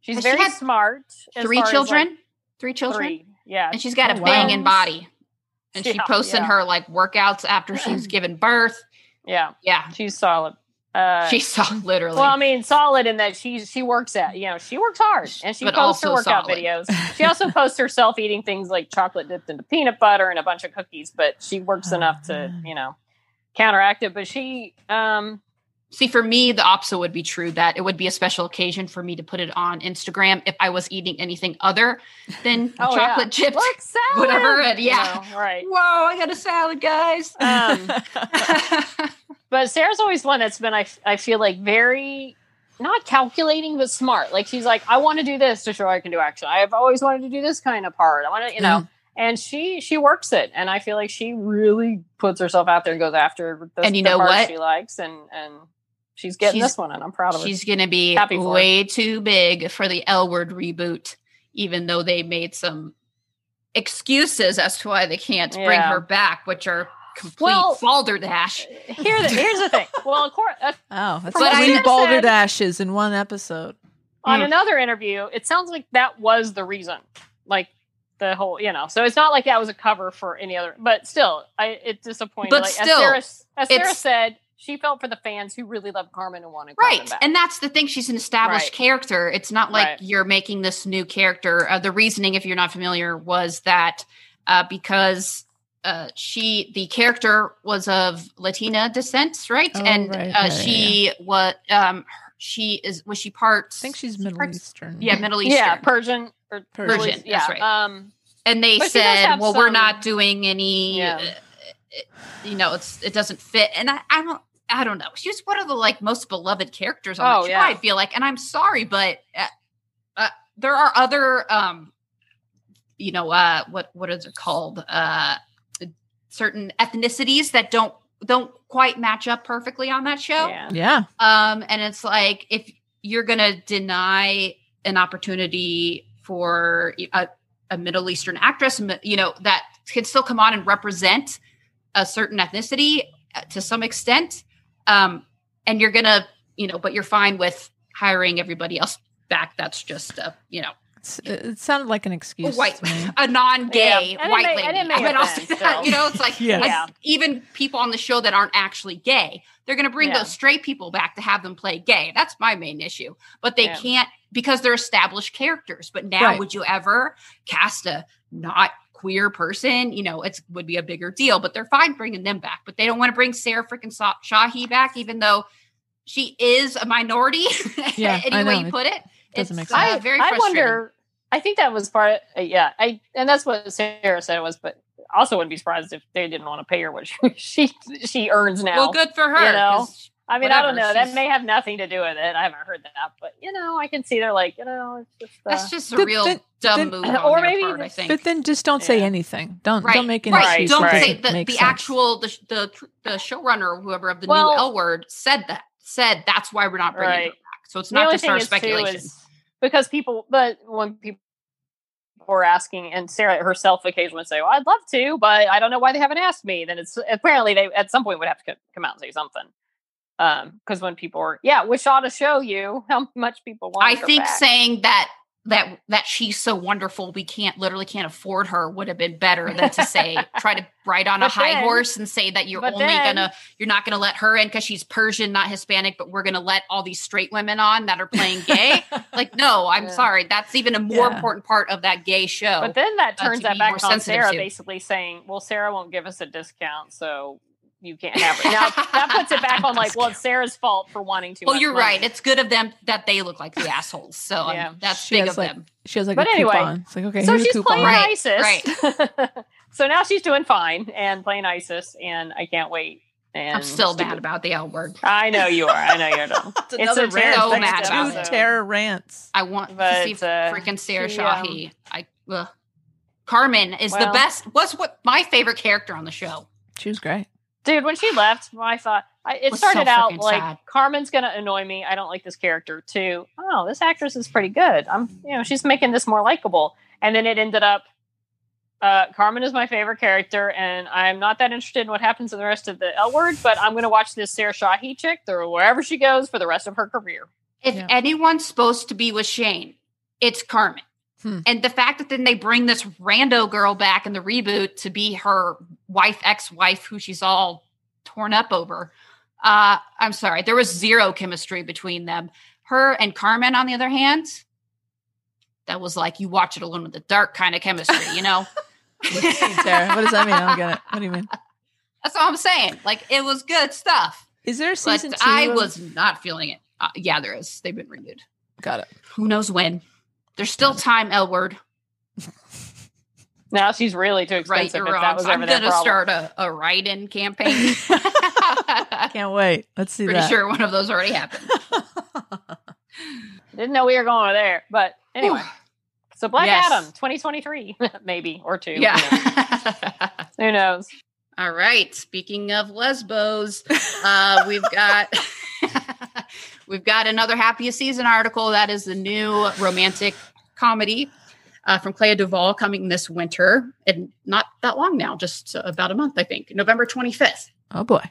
she's Has she very had smart. Three far as, like, children. Three children. Three, yeah. And she's got Oh, a wow. banging body. And she Yeah, posted yeah. her like workouts after she's *clears throat* given birth. Yeah, Yeah. she's solid. Uh, She saw literally. well, I mean, solid in that she she works at you know she works hard and she But posts her workout solid. videos. *laughs* She also posts herself eating things like chocolate dipped into peanut butter and a bunch of cookies, but she works enough to Ah. you know counteract it. But she, um, See, for me, the opposite would be true that it would be a special occasion for me to put it on Instagram if I was eating anything other than *laughs* oh chocolate yeah. chips. Look, salad! whatever, and You yeah. know, right. Whoa, I got a salad, guys. Um, *laughs* but Sarah's always one that's been I I feel like very not calculating but smart. Like she's like I want to do this to show I can do action. I've always wanted to do this kind of part. I want to you know. And she she works it, and I feel like she really puts herself out there and goes after the, And you the know parts what? she likes, and and she's getting She's- this one, and I'm proud of her. She's going to be Happy for way too big for the L word reboot, even though they made some excuses as to why they can't bring her back, which are complete Well- balderdash. *laughs* Here, the, here's the thing. Well, of course, uh, *laughs* oh, that's From what three Sarah boulder said- in one episode. on Mm. another interview, it sounds like that was the reason. Like the whole, you know. So it's not like that was a cover for any other. But still, I it disappointed But like, still, as Sarah, as Sarah said, she felt for the fans who really loved Carmen and wanted Carmen Right. back. And that's the thing. She's an established Right. character. It's not like Right. you're making this new character. Uh, the reasoning, if you're not familiar, was that uh, because uh, she, the character was of Latina descent, right? Oh, and right, uh, right, she was, um, she is, was she part? I think she's Middle part- Eastern. Yeah, Middle Eastern. yeah, Persian or Persian, Middle that's yeah. right. Um, and they But she does said, have "Well, we're not doing any. Yeah. Uh, you know, it's it doesn't fit." And I, I don't, I don't know. She's one of the like most beloved characters on Oh, the show. yeah. I feel like, and I'm sorry, but uh, uh, there are other, um, you know, uh, what what is it called? Uh, certain ethnicities that don't don't quite match up perfectly on that show. yeah. Yeah. Um, and it's like if you're gonna deny an opportunity for a, a Middle Eastern actress, you know, that can still come on and represent a certain ethnicity uh, to some extent, um, and you're gonna, you know, but you're fine with hiring everybody else back. That's just a, you know, It's, it sounded like an excuse. white, to me. *laughs* a non-gay Yeah. White may- lady. and it may I mean, have I'll that, still. you know, it's like *laughs* Yeah. like, Yeah. even people on the show that aren't actually gay, they're going to bring Yeah. those straight people back to have them play gay. That's my main issue. But they Yeah. can't because they're established characters. But now, Right. would you ever cast a not queer person? You know, it would be a bigger deal. But they're fine bringing them back. But they don't want to bring Sarah freaking Sa- Shahi back, even though she is a minority. *laughs* Yeah, I any way know. you put it, doesn't it's make sense. uh, very I wonder. I think that was part. Of, Uh, yeah, I and that's what Sarah said it was. But also wouldn't be surprised if they didn't want to pay her what she *laughs* she, she earns now. Well, good for her. you know? 'cause I mean, I don't know. That may have nothing to do with it. I haven't heard that, but you know, I can see they're like, you know, it's just. Uh, That's just a Then- real then- dumb then- move *laughs* or their maybe part, I think. But then just don't say anything. Don't right, don't make any right. Right, excuses. Don't right. say It the, the sense. actual the, the the showrunner or whoever of the Well- new L word said that said that's why we're not bringing her back. So it's the not just our is too speculation. is because people, but when people were asking, and Sarah herself occasionally would say, "Well, I'd love to, but I don't know why they haven't asked me." Then it's apparently they at some point would have to come out and say something. Um, because when people were, yeah, wish ought to show you *laughs* how much people want. I think saying that that that she's so wonderful we can't literally can't afford her would have been better than to say *laughs* try to ride on a high then- horse and say that you're only then- gonna you're not gonna let her in because she's Persian, not Hispanic, but we're gonna let all these straight women on that are playing gay. *laughs* like, no, I'm Yeah. sorry. That's even a more Yeah. important part of that gay show. But then that uh, turns to that back on Sarah, to. basically saying, "Well, Sarah won't give us a discount, so you can't have it." Now that puts it back *laughs* on like, well, it's Sarah's fault for wanting to. well, you're right. It's good of them that they look like the assholes. So um, that's She big of like, them. She has like But a anyway, coupon. It's like okay, so she's playing Right, ISIS. *laughs* so now she's doing fine and playing ISIS, and I can't wait. And I'm still stupid. mad about the L word. I know you are. I know you're dumb. *laughs* It's It's another a rant. so Thanks mad to about it. Tara rants. I want But, to see uh, freaking Sarah she, um, Shahi. I ugh. Carmen is the best. Was what my favorite character on the show. She was great. Dude, when she left, I thought I, it Was so started out like sad. Carmen's gonna annoy me. I don't like this character too. Oh, this actress is pretty good. I'm, you know, she's making this more likable. And then it ended up, uh, Carmen is my favorite character, and I'm not that interested in what happens in the rest of the L word. But I'm gonna watch this Sarah Shahi chick or wherever she goes for the rest of her career. If Yeah. anyone's supposed to be with Shane, it's Carmen. Hmm. And the fact that then they bring this rando girl back in the reboot to be her wife, ex-wife, who she's all torn up over. Uh, I'm sorry, there was zero chemistry between them. Her and Carmen, on the other hand, that was like you watch it alone in the dark kind of chemistry, you know. *laughs* Sarah, what does that mean? I don't get it. What do you mean? That's all I'm saying. Like it was good stuff, Is there a but season two? I of- was not feeling it. Uh, yeah, there is. They've been renewed. got it. Who knows when? There's still time, L word. Now she's really too Right, expensive. you're if that was I'm gonna start a, a write-in campaign. *laughs* *laughs* Can't wait. Let's see Pretty that. sure one of those already happened. *laughs* Didn't know we were going over there, but anyway. So Black Yes. Adam, 2023, maybe or two. Yeah. Who knows? All right. Speaking of lesbos, uh, we've got we've got another happiest season article. That is the new romantic comedy uh, from Clea Duvall coming this winter, and not that long now, just about a month, I think, November twenty fifth. Oh boy.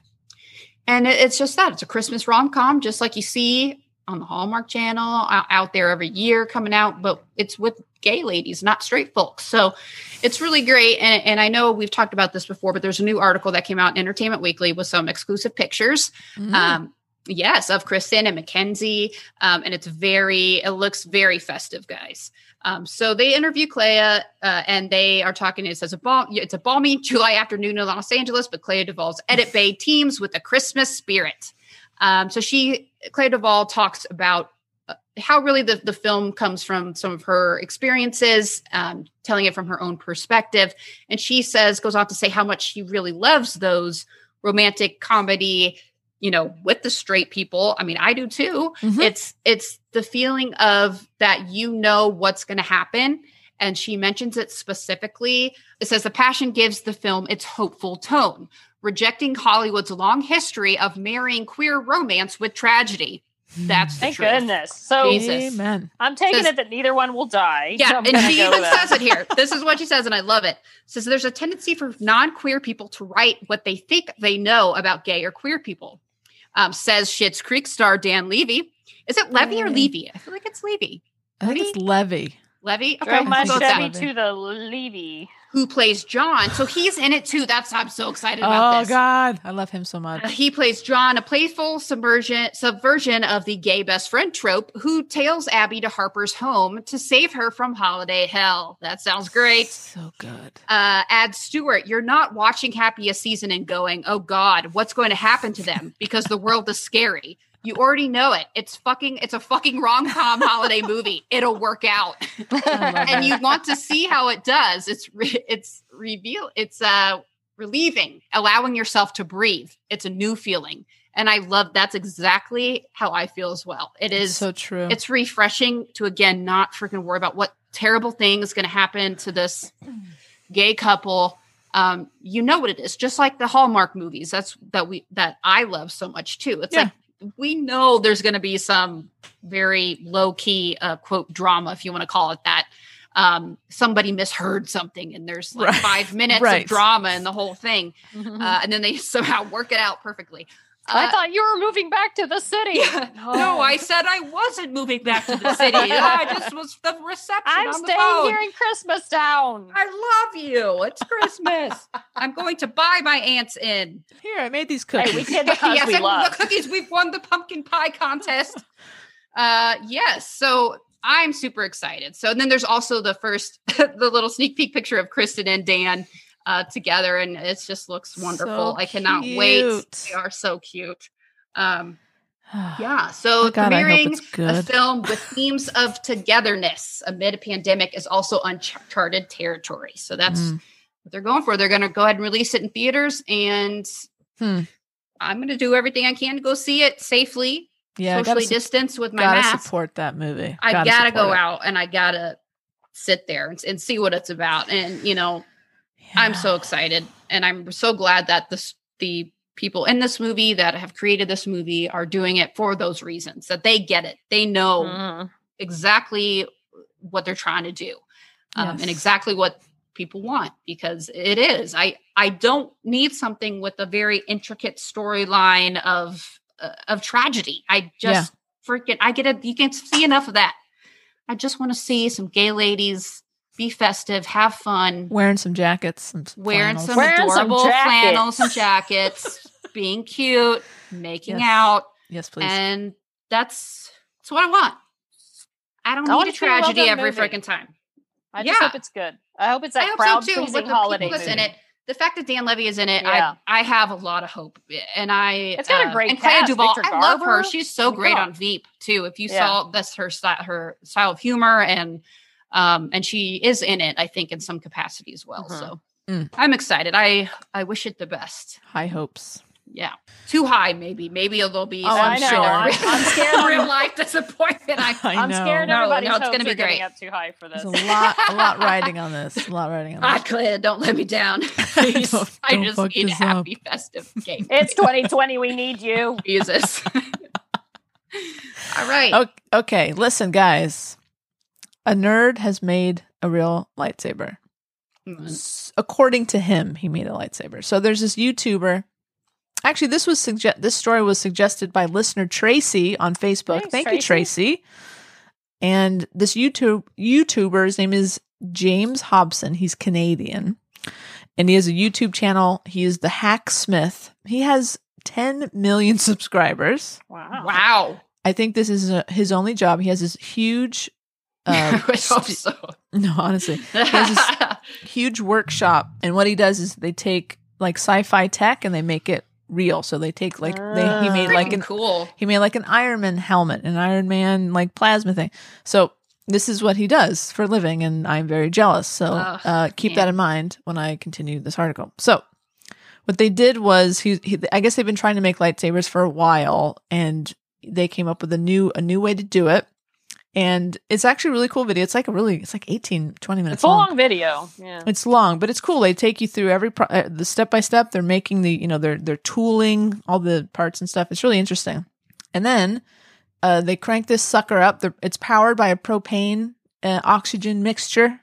And it- it's just that it's a Christmas rom com, just like you see on the Hallmark Channel out, out there every year coming out, but it's with gay ladies, not straight folks. So it's really great. And, and I know we've talked about this before, but there's a new article that came out in Entertainment Weekly with some exclusive pictures. Mm. Um, yes, of Kristen and Mackenzie. Um, and it's very, it looks very festive, guys. Um, so they interview Clea, uh, and they are talking. It says a ball. It's a balmy *laughs* July afternoon in Los Angeles, but Clea Duvall's Edit Bay *laughs* teems with a Christmas spirit. Um, so she, Clea Duvall, talks about uh, how really the, the film comes from some of her experiences, um, telling it from her own perspective. And she says, goes on to say how much she really loves those romantic comedy, you know, with the straight people. I mean, I do too. Mhm. It's it's the feeling of that you know what's going to happen. And she mentions it specifically. It says the passion gives the film its hopeful tone, rejecting Hollywood's long history of marrying queer romance with tragedy. That's the Thank truth. goodness. So Jesus. Amen. I'm taking Says- it that neither one will die. Yeah, I'm and she even says it here. This is what she says, and I love it. Says there's a tendency for non-queer people to write what they think they know about gay or queer people. Um, says Schitt's Creek star Dan Levy. Is it Levy or. Levy? I feel like it's Levy. I think it's Levy. Levy. Okay, Drove my I think let's go with it's Chevy. Levy. to the Levy. Who plays John? So he's in it too. That's I'm so excited Oh about this. Oh God, I love him so Uh, much. He plays John, a playful subversion subversion of the gay best friend trope, who tails Abby to Harper's home to save her from holiday hell. That sounds great. So good. uh, adds Stewart, you're not watching Happiest Season and going, oh God, what's going to happen to them? Because the world is scary. You already know it. It's fucking, it's a fucking rom com holiday *laughs* movie. It'll work out, *laughs* and you want to see how it does. It's re- it's reveal. It's uh relieving, allowing yourself to breathe. It's a new feeling. And I love that's exactly how I feel as well. It is so true. it's refreshing to again not freaking worry about what terrible thing is going to happen to this gay couple. Um, you know what it is, just like the Hallmark movies. That's that we that I love so much too. It's Yeah. like we know there's going to be some very low key uh, quote drama, if you want to call it that. Um, somebody misheard something, and there's like Right. five minutes Right. of drama in the whole thing, *laughs* uh, and then they *laughs* somehow work it out perfectly. I Uh, thought you were moving back to the city. *laughs* no, I said I wasn't moving back to the *laughs* city. I just was the reception I'm on the staying phone. here in Christmas Town. I love you. It's Christmas. I'm going to buy my aunts in. Here, I made these cookies. Hey, we did the *laughs* cookies yes, we and love. the cookies. We've won the pumpkin pie contest. uh, yes. So I'm super excited. So then there's also the first, the little sneak peek picture of Kristen and Dan uh, together, and it just looks wonderful. So I cannot wait. They are so cute. Um, *sighs* yeah. So Oh, God, premiering a film with *laughs* themes of togetherness amid a pandemic is also uncharted territory. So that's Mm. what they're going for. They're going to go ahead and release it in theaters, and Hmm. I'm going to do everything I can to go see it safely, Yeah, socially gotta, su- distanced with my gotta mask. support that movie. I gotta, support go it. out and I gotta sit there and, and see what it's about. And you know, I'm so excited, and I'm so glad that this the people in this movie that have created this movie are doing it for those reasons that they get it. They know Mhm. exactly what they're trying to do um, Yes. and exactly what people want because it is. I i don't need something with a very intricate storyline of uh, of tragedy. I just freaking i get it. You can see enough of that. I just want to see some gay ladies be festive have fun wearing some jackets and wearing flannels. some Wearing some adorable flannels and jackets. jackets, *laughs* being cute, making Yes. out, Yes, please. and that's that's what I want. I don't I need a it to be a well tragedy every freaking time. I just Yeah. hope it's good. I hope it's I that hope crowd so too. pleasing With the holiday people that's in it, the fact that Dan Levy is in it, Yeah. I I have a lot of hope, and I It's got a uh, great and Clea cast, Duvall. I love her. She's so My great God. on Veep too. If you Yeah. saw that's her style, her style of humor, and um, and she is in it, I think, in some capacity as well. Mhm. So Mm. I'm excited. I I wish it the best. High hopes. Yeah, too high maybe. Maybe it'll be. Oh, I'm kind sure. of I'm- real- I'm scared. *laughs* real *laughs* life disappointment. I, I I'm know. scared No, everybody's no, it's gonna be are great. up too high for this. There's a lot, a lot *laughs* riding on this. A lot riding on this. Claire, don't let me down. Please. Don't- I don't just need a up. happy festive game. It's 2020. We need you. Jesus. All right. O- Okay, listen, guys. A nerd has made a real lightsaber. Mm. S- According to him, he made a lightsaber. So there's this YouTuber. Actually, this was suggest. This story was suggested by listener Tracy on Facebook. Thanks, Thank you, Tracy. And this YouTube YouTuber, his name is James Hobson. He's Canadian, and he has a YouTube channel. He is the Hacksmith. He has 10 million *laughs* subscribers. Wow. Wow. I think this is uh his only job. He has this huge, uh, *laughs* I hope so. no, honestly, *laughs* has huge workshop. And what he does is they take like sci-fi tech and they make it real. So they take like they he made like an cool. he made like an Iron Man helmet, an Iron Man like plasma thing. So this is what he does for a living, and I'm very jealous. So Ugh, uh, keep man. that in mind when I continue this article. So what they did was he, he I guess they've been trying to make lightsabers for a while, and they came up with a new a new way to do it. And it's actually a really cool video. It's like a really it's like 18, 20 minutes It's a long video. Yeah. it's long, but it's cool. They take you through every pro- uh, the step by step. They're making the you know they're they're tooling all the parts and stuff. It's really interesting. And then uh, they crank this sucker up. They're, it's powered by a propane uh, oxygen mixture.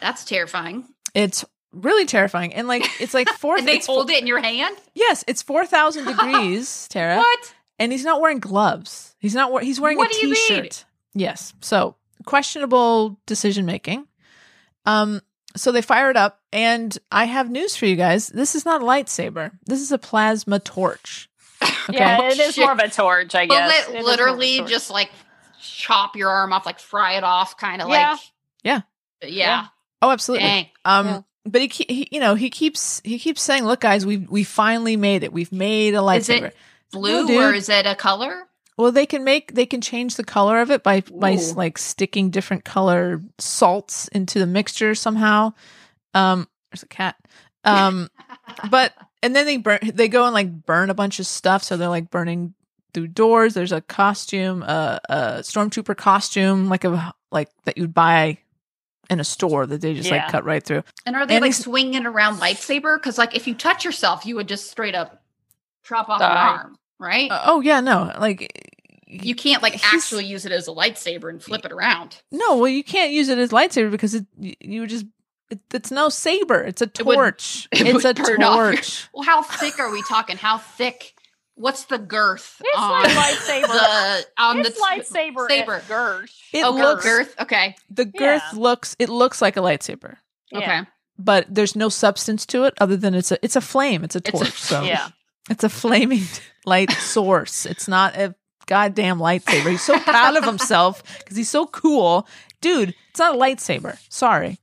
That's terrifying. It's really terrifying. And like it's like *laughs* four. And they it's hold it in your hand? Yes, it's four thousand *laughs* degrees, Tara. What? And he's not wearing gloves. He's not. wear- He's wearing What a do you mean? t-shirt. Yes. So questionable decision making. Um. So they fire it up, and I have news for you guys. This is not a lightsaber. This is a plasma torch. *laughs* Okay. Yeah, it is more of a torch, I Will guess. it It is more of a literally torch. just like chop your arm off, like fry it off, kind of Yeah. like. Yeah. Yeah. Yeah. Oh, absolutely. Dang. Um. Yeah. But he, he, you know, he keeps he keeps saying, "Look, guys, we we finally made it. We've made a Is lightsaber." it blue dude. or is it a color? Well, they can make they can change the color of it by by like sticking different color salts into the mixture somehow. Um, there's a cat. Um, but *laughs* and then they burn they go and like burn a bunch of stuff so they're like burning through doors there's a costume uh, a stormtrooper costume like a like that you'd buy in a store that they just Yeah. like cut right through And are they And like swinging around lightsaber? Because like if you touch yourself, you would just straight up drop off Die. an arm, right? Uh, oh yeah no like you can't like *laughs* actually use it as a lightsaber and flip it around. no well you can't use it as lightsaber because it you, you would just it, it's no saber it's a It would- torch *laughs* it it's a would off torch *laughs* Well, how thick are we talking? How thick? What's the girth It's on like lightsaber. the on it's the lightsaber saber? at Gersh. It oh, looks- girth. Okay, the girth Yeah. looks it looks like a lightsaber Yeah. okay. but there's no substance to it other than it's a it's a flame it's a It's a- torch so Yeah. It's a flaming *laughs* light source. It's not a goddamn lightsaber. He's so proud of himself because he's so cool. Dude, it's not a lightsaber. Sorry.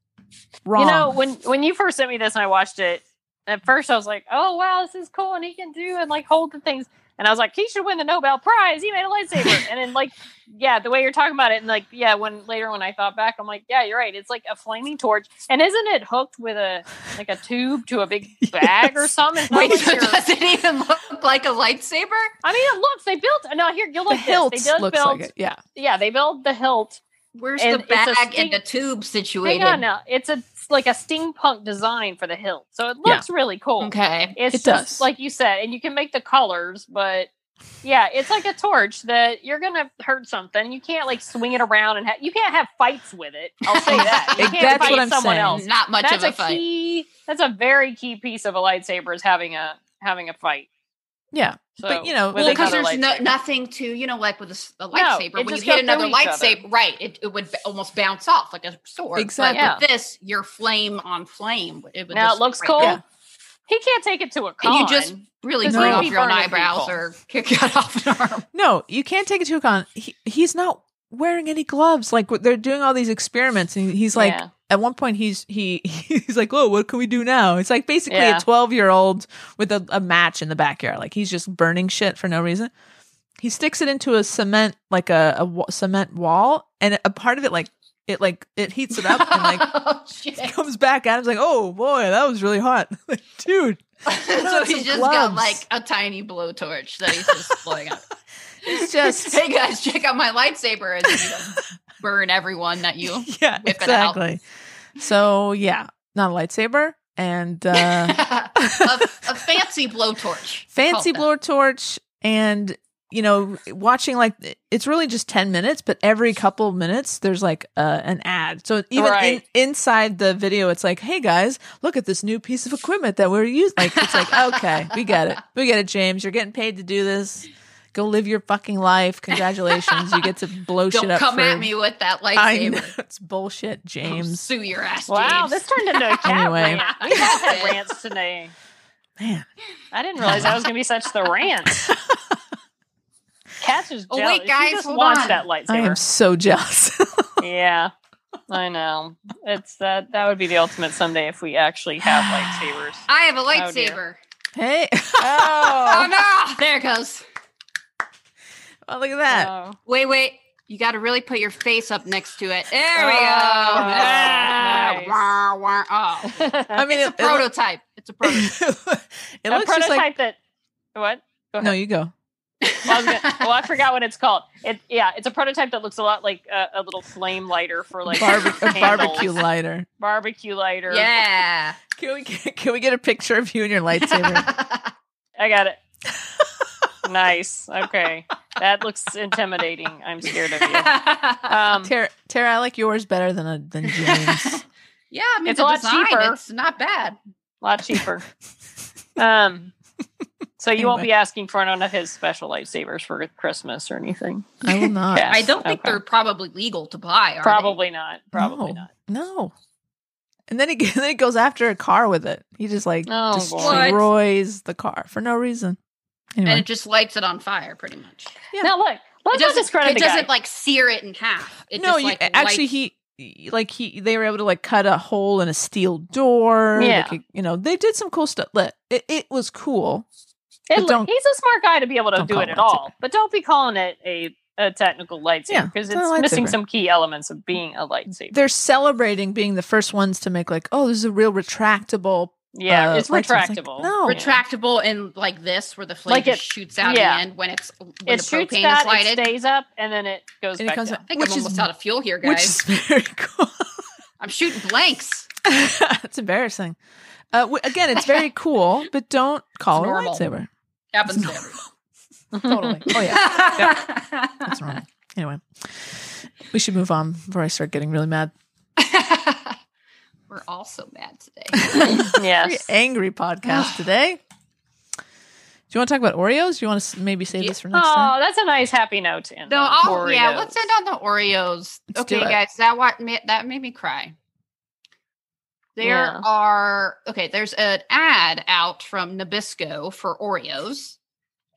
Wrong. You know, when when you first sent me this and I watched it, at first I was like, "Oh wow, this is cool," and he can do and like hold the things. And I was like, he should win the Nobel Prize. He made a lightsaber. and then like, yeah, the way you're talking about it, and like, yeah, when later when I thought back, I'm like, yeah, you're right. It's like a flaming torch, and isn't it hooked with a like a tube to a big *laughs* bag or something? Wait, like so does it even look like a lightsaber? I mean, it looks. They built. No, here you the look. hilt This. They did looks build. like it. Yeah. Yeah, they built the hilt. Where's And the it's a bag sting- and the tube situated? Hang on now. It's a it's like a steampunk design for the hilt, so it Yeah. looks really cool. Okay. It's It just does. like you said, and you can make the colors, but yeah, it's like a torch that you're gonna hurt something. You can't like swing it around and ha- you can't have fights with it. I'll say *laughs* that. You can't That's fight what I'm someone saying. else. Not much That's of a, a fight. key. That's a very key piece of a lightsaber is having a having a fight. Yeah. So, But, you know, Well, because there's no, nothing to, you know, like with a, s- a lightsaber, it when you just hit another through each other. lightsaber, right, it, it would b- almost bounce off like a sword. Exactly. But with this, you're flame on flame. It would Now just it looks right cool. there. He can't take it to a con. And you just really Because burn off your own eyebrows people. or *laughs* cut off an arm. No, you can't take it to a con. He, he's not wearing any gloves. Like they're doing all these experiments, and he's like, Yeah. At one point, he's he *laughs* he's like, "Whoa, what can we do now?" It's like basically Yeah. a twelve year old with a, a match in the backyard. Like he's just burning shit for no reason. He sticks it into a cement, like a, a cement wall, and a part of it, like it, like it heats it up, and like *laughs* oh, comes back at him. It's like, "Oh boy, that was really hot, *laughs* like, dude." so he's just gloves. got like a tiny blowtorch that he's just blowing up. It's just hey guys, check out my lightsaber and then you burn everyone that you yeah, whip it out. exactly. So yeah, not a lightsaber and uh *laughs* a, a *laughs* fancy blowtorch. fancy blowtorch and you know watching like it's really just 10 minutes but every couple of minutes there's like uh, an ad. So even Right. in, inside the video it's like hey guys look at this new piece of equipment that we're using like it's like okay we get it. We get it james. You're getting paid to do this go live your fucking life congratulations you get to *laughs* blow Don't shit up come for, at me with that I know lightsaber. it's bullshit I'll james sue your ass, James. Wow, this turned into a *laughs* cat Anyway. rant. We all had rants today. man I didn't realize that was going to be such the rant. Cat's *laughs* oh, just Oh, jealous. wait, guys, she just wants on. that i am so jealous yeah, I know. It's that. That would be the ultimate someday if we actually have lightsabers. I have a Oh, lightsaber. hey Oh, Oh, no! There it goes. Oh look at that Oh. Wait, wait. You got to really put your face up next to it. There we Oh, go. nice. Wah, wah, oh. *laughs* i mean It's a it, it, loo- prototype. It's a prototype. *laughs* it a looks just prototype like that. What? Go no you go Well, I, gonna, well, I *laughs* forgot what it's called. It yeah, it's a prototype that looks a lot like a, a little flame lighter for like Barbe- a barbecue lighter barbecue lighter. yeah. can we can we get a picture of you and your lightsaber I got it. nice. Okay, that looks intimidating. I'm scared of you. *laughs* Um, Tara, Tara, I like yours better than a, than *laughs* James. yeah, I mean, It's a lot design, cheaper. It's not bad. a lot cheaper. *laughs* Um, so you won't be asking for none of his special lightsabers for Christmas or anything. I will not. Yeah. I don't think Okay. they're probably legal to buy. Are Probably not. Probably no, not. No. And then he then he goes after a car with it. He just like Oh, boy. destroys the car for no reason. They? Anyway, And it just lights it on fire, pretty much. Yeah. Now look, It let's not doesn't, discredit it the doesn't guy. like sear it in half. It no, just, you, like, actually lights- he like he they were able to like cut a hole in a steel door. Yeah. could- you know they did some cool stuff. It, it, it was cool. It- don't- he's a smart guy to be able to don't do call it it at all. But don't be calling it a, a technical lightsaber Yeah, because it's it's, missing some key elements of being a lightsaber. They're celebrating being the first ones to make like oh this is a real retractable Yeah, uh, it's lights. I was like, retractable. no. Retractable and like this, where the flame Like it- shoots out yeah. at the end when it's when it the shoots propane that, is lighted. it stays up, and then it goes And it back comes down. out- I think Which I'm almost out of fuel here, guys. which guys. is *laughs* very cool. I'm shooting blanks. *laughs* it's embarrassing. Uh, w- again, it's very *laughs* cool, but don't call It's it a normal. lightsaber. Happens to It's everyone. Totally. Oh yeah, that's wrong. Anyway, we should move on before I start getting really mad. We're all so mad today. *laughs* Very yes. angry podcast *sighs* today. Do you want to talk about Oreos? Do you want to maybe save Yeah. this for next time? Oh, that's a nice happy note to end. No, on. Yeah, let's end on the Oreos. Let's okay, guys, that what ma- that made me cry. There Yeah. are okay. There's an ad out from Nabisco for Oreos,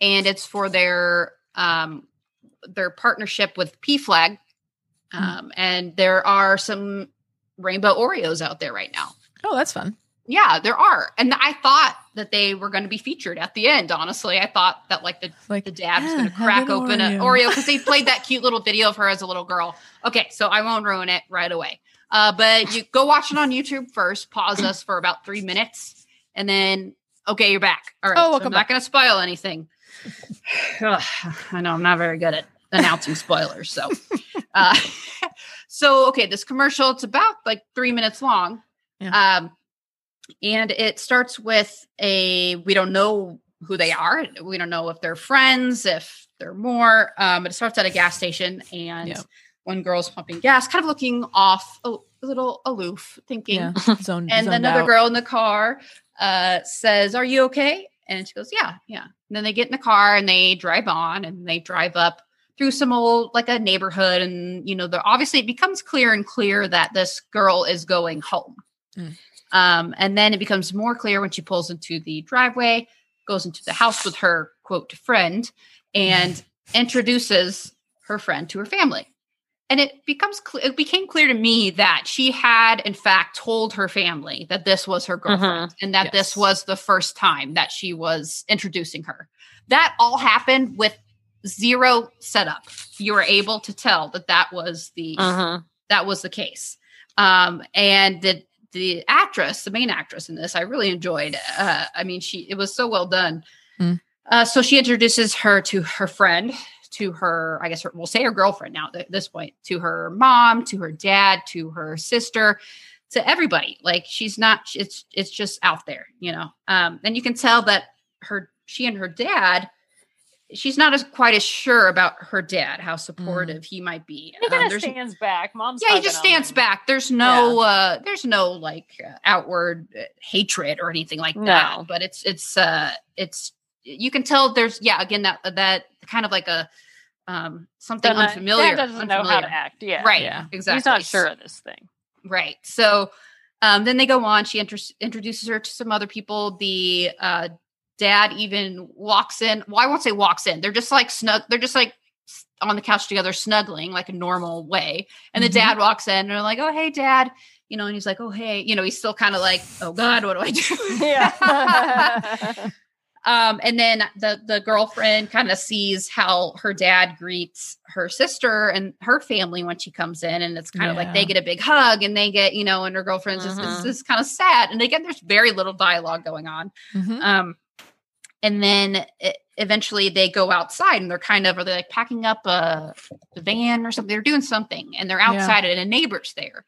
and it's for their um their partnership with PFLAG, Hmm. um, and there are some rainbow Oreos out there right now. Oh, that's fun. Yeah, there are, and I thought that they were going to be featured at the end. Honestly, I thought that like the Like the dad was going to crack an open an Oreo." Because they played that *laughs* cute little video of her as a little girl. Okay, so I won't ruin it right away. Uh, but you go watch it on YouTube first. Pause us for about three minutes, and then okay, you're back. All right, Oh, so welcome I'm not going to spoil anything. Ugh, *sighs* I know I'm not very good at announcing spoilers, so *laughs* uh, so okay, this commercial it's about like three minutes long. Um, and it starts with a we don't know who they are. We don't know if they're friends, if they're more. Um, it starts at a gas station, and Yeah. one girl's pumping gas, kind of looking off, a, a little aloof, thinking. Yeah, *laughs* zone, And zoned another out. girl in the car uh, says, "Are you okay?" And she goes, "Yeah, yeah." And then they get in the car and they drive on, and they drive up through some old like a neighborhood, and you know, they're obviously it becomes clear and clear that this girl is going home. Mm. Um, and then it becomes more clear when she pulls into the driveway, goes into the house with her quote friend, and *laughs* introduces her friend to her family. And it becomes clear, it became clear to me that she had, in fact, told her family that this was her girlfriend and that Yes. this was the first time that she was introducing her. That all happened with zero setup. You were able to tell that that was the Mhm. that was the case. Um, and the the actress, the main actress in this, I really enjoyed. Uh, I mean, she it was so well done. Mm. Uh, so she introduces her to her friend, to her, I guess her, we'll say her girlfriend now at this point, to her mom, to her dad, to her sister, to everybody. Like she's not, it's it's just out there, you know. Um, and you can tell that her, she and her dad. She's not as quite as sure about her dad, how supportive he might be. He Um, kind of there's- stands back. Mom's yeah, he just stands and- back. There's no uh there's no like uh, outward uh, hatred or anything like No. that, but it's it's uh it's you can tell there's yeah, again that that kind of like a um something Doesn't- unfamiliar. Dad doesn't know how to act. Yeah, Right. Yeah. Exactly. He's not sure of this thing. Right. So um, then they go on. She inter- introduces her to some other people. The uh, dad even walks in. Well, I won't say walks in. They're just like snug. They're just like on the couch together, snuggling like a normal way. And the dad walks in and they're like, "Oh, hey, dad." You know, and he's like, "Oh, hey." You know, he's still kind of like, "Oh God, what do I do?" Yeah. *laughs* Um, and then the the girlfriend kind of sees how her dad greets her sister and her family when she comes in, and it's kind of like they get a big hug, and they get you know, and her girlfriend's just Mhm. this is kind of sad, and again, there's very little dialogue going on. Mhm. Um, and then it, eventually they go outside, and they're kind of are they like packing up a, a van or something? They're doing something, and they're Yeah. outside, and a neighbor's there.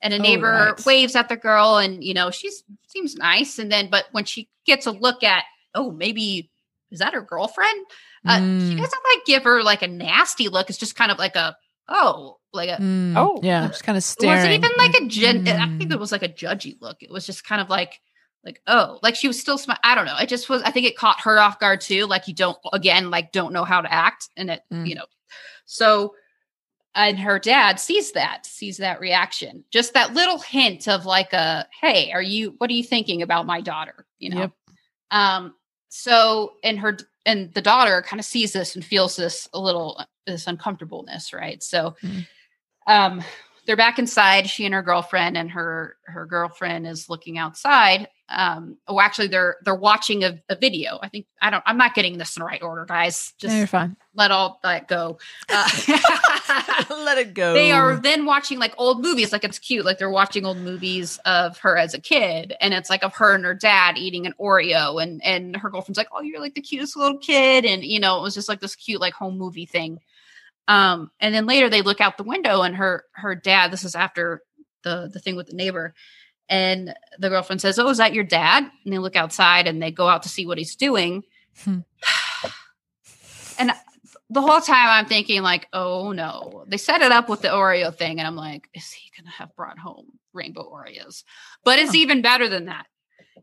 And a Oh, neighbor right. waves at the girl, and you know she's seems nice. And then, but when she gets a look at, oh, maybe is that her girlfriend? Uh, She Mm. doesn't like give her like a nasty look. It's just kind of like a oh, like a Mm. Oh. yeah, just kind of staring. was it even like a gen? I think mm. it was like a judgy look. It was just kind of like like oh, like she was still smi- I don't know. It just was. I think it caught her off guard too. Like you don't again like don't know how to act, and it Mm. you know. So, and her dad sees that sees that reaction, just that little hint of like a hey, are you? What are you thinking about my daughter? You know. Yep. Um. So, and her and the daughter kind of sees this and feels this a little this uncomfortableness, right? So, Mm. um, they're back inside. She and her girlfriend, and her her girlfriend is looking outside. Um, oh, actually, they're they're watching a, a video. I think I don't. I'm not getting this in the right order, guys. Just No, you're fine. let all that go. *laughs* Uh, *laughs* Let it go. they are then watching like old movies like it's cute like they're watching old movies of her as a kid and it's like of her and her dad eating an oreo and and her girlfriend's like oh you're like the cutest little kid and you know it was just like this cute like home movie thing um and then later they look out the window and her her dad this is after the the thing with the neighbor and the girlfriend says oh is that your dad and they look outside and they go out to see what he's doing Hmm. *sighs* and the whole time I'm thinking like, oh no, they set it up with the Oreo thing, and I'm like, is he gonna have brought home rainbow Oreos? But it's Huh. even better than that.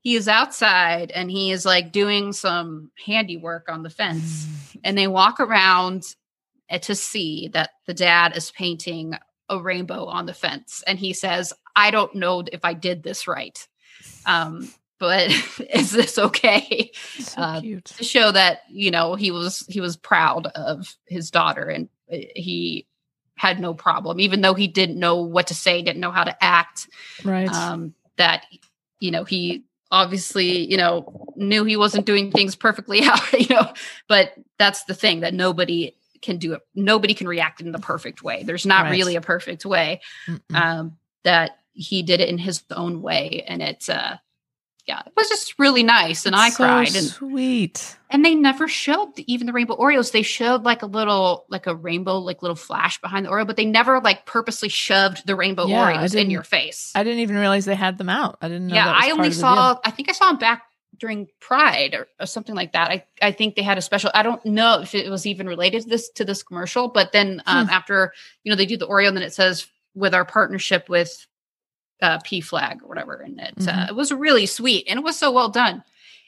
He is outside and he is like doing some handiwork on the fence, and they walk around to see that the dad is painting a rainbow on the fence, and he says, I don't know if I did this right. Um, but *laughs* is this okay? *laughs* so uh, to show that you know he was he was proud of his daughter and uh, he had no problem even though he didn't know what to say didn't know how to act Right. um that you know he obviously you know knew he wasn't doing things perfectly *laughs* out you know but that's the thing that nobody can do it nobody can react in the perfect way there's not Right. really a perfect way um that he did it in his own way and it's uh yeah it was just really nice and i so cried and sweet. and they never showed the- even the rainbow Oreos. They showed like a little, like a rainbow, like little flash behind the Oreo, but they never like purposely shoved the rainbow Yeah, Oreos in your face. I didn't even realize they had them out. I didn't know. yeah, I only saw. I think I saw them back during Pride or, or something like that. I I think they had a special. I don't know if it was even related to this to this commercial, but then Hmm. um, after you know they do the Oreo, and then it says with our partnership with uh, PFLAG or whatever, and it uh, Mhm. it was really sweet and it was so well done.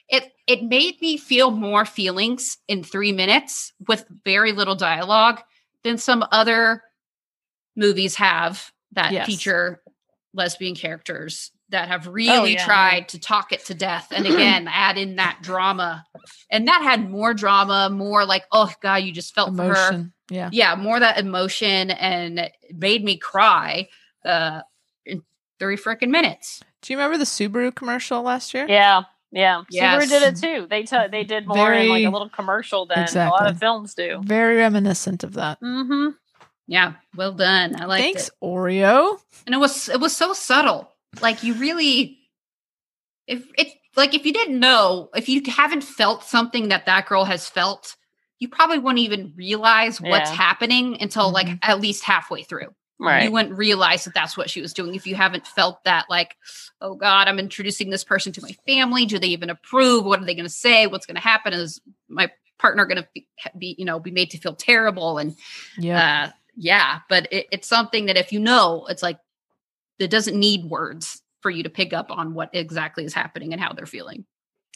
It it made me feel more feelings in three minutes with very little dialogue than some other movies have that Yes. feature lesbian characters that have really yeah. tried to talk it to death and again *clears throat* add in that drama and that had more drama more like oh god you just felt for her Yeah. yeah more that emotion and it made me cry uh in three freaking minutes Do you remember the Subaru commercial last year? Yeah, yeah. Yes. Subaru did it too. They t- they did more in like a little commercial than a lot of films do. Very reminiscent of that. Mm-hmm. yeah well done i like. Thanks, it Oreo. and it was it was so subtle like you really if it's like if you didn't know if you haven't felt something that that girl has felt you probably wouldn't even realize what's Yeah. happening until like Mhm. at least halfway through Right. you wouldn't realize that that's what she was doing if you haven't felt that like oh god i'm introducing this person to my family do they even approve what are they going to say what's going to happen is my partner going to be, be you know be made to feel terrible and Yeah. uh yeah but it, it's something that if you know it's like it doesn't need words for you to pick up on what exactly is happening and how they're feeling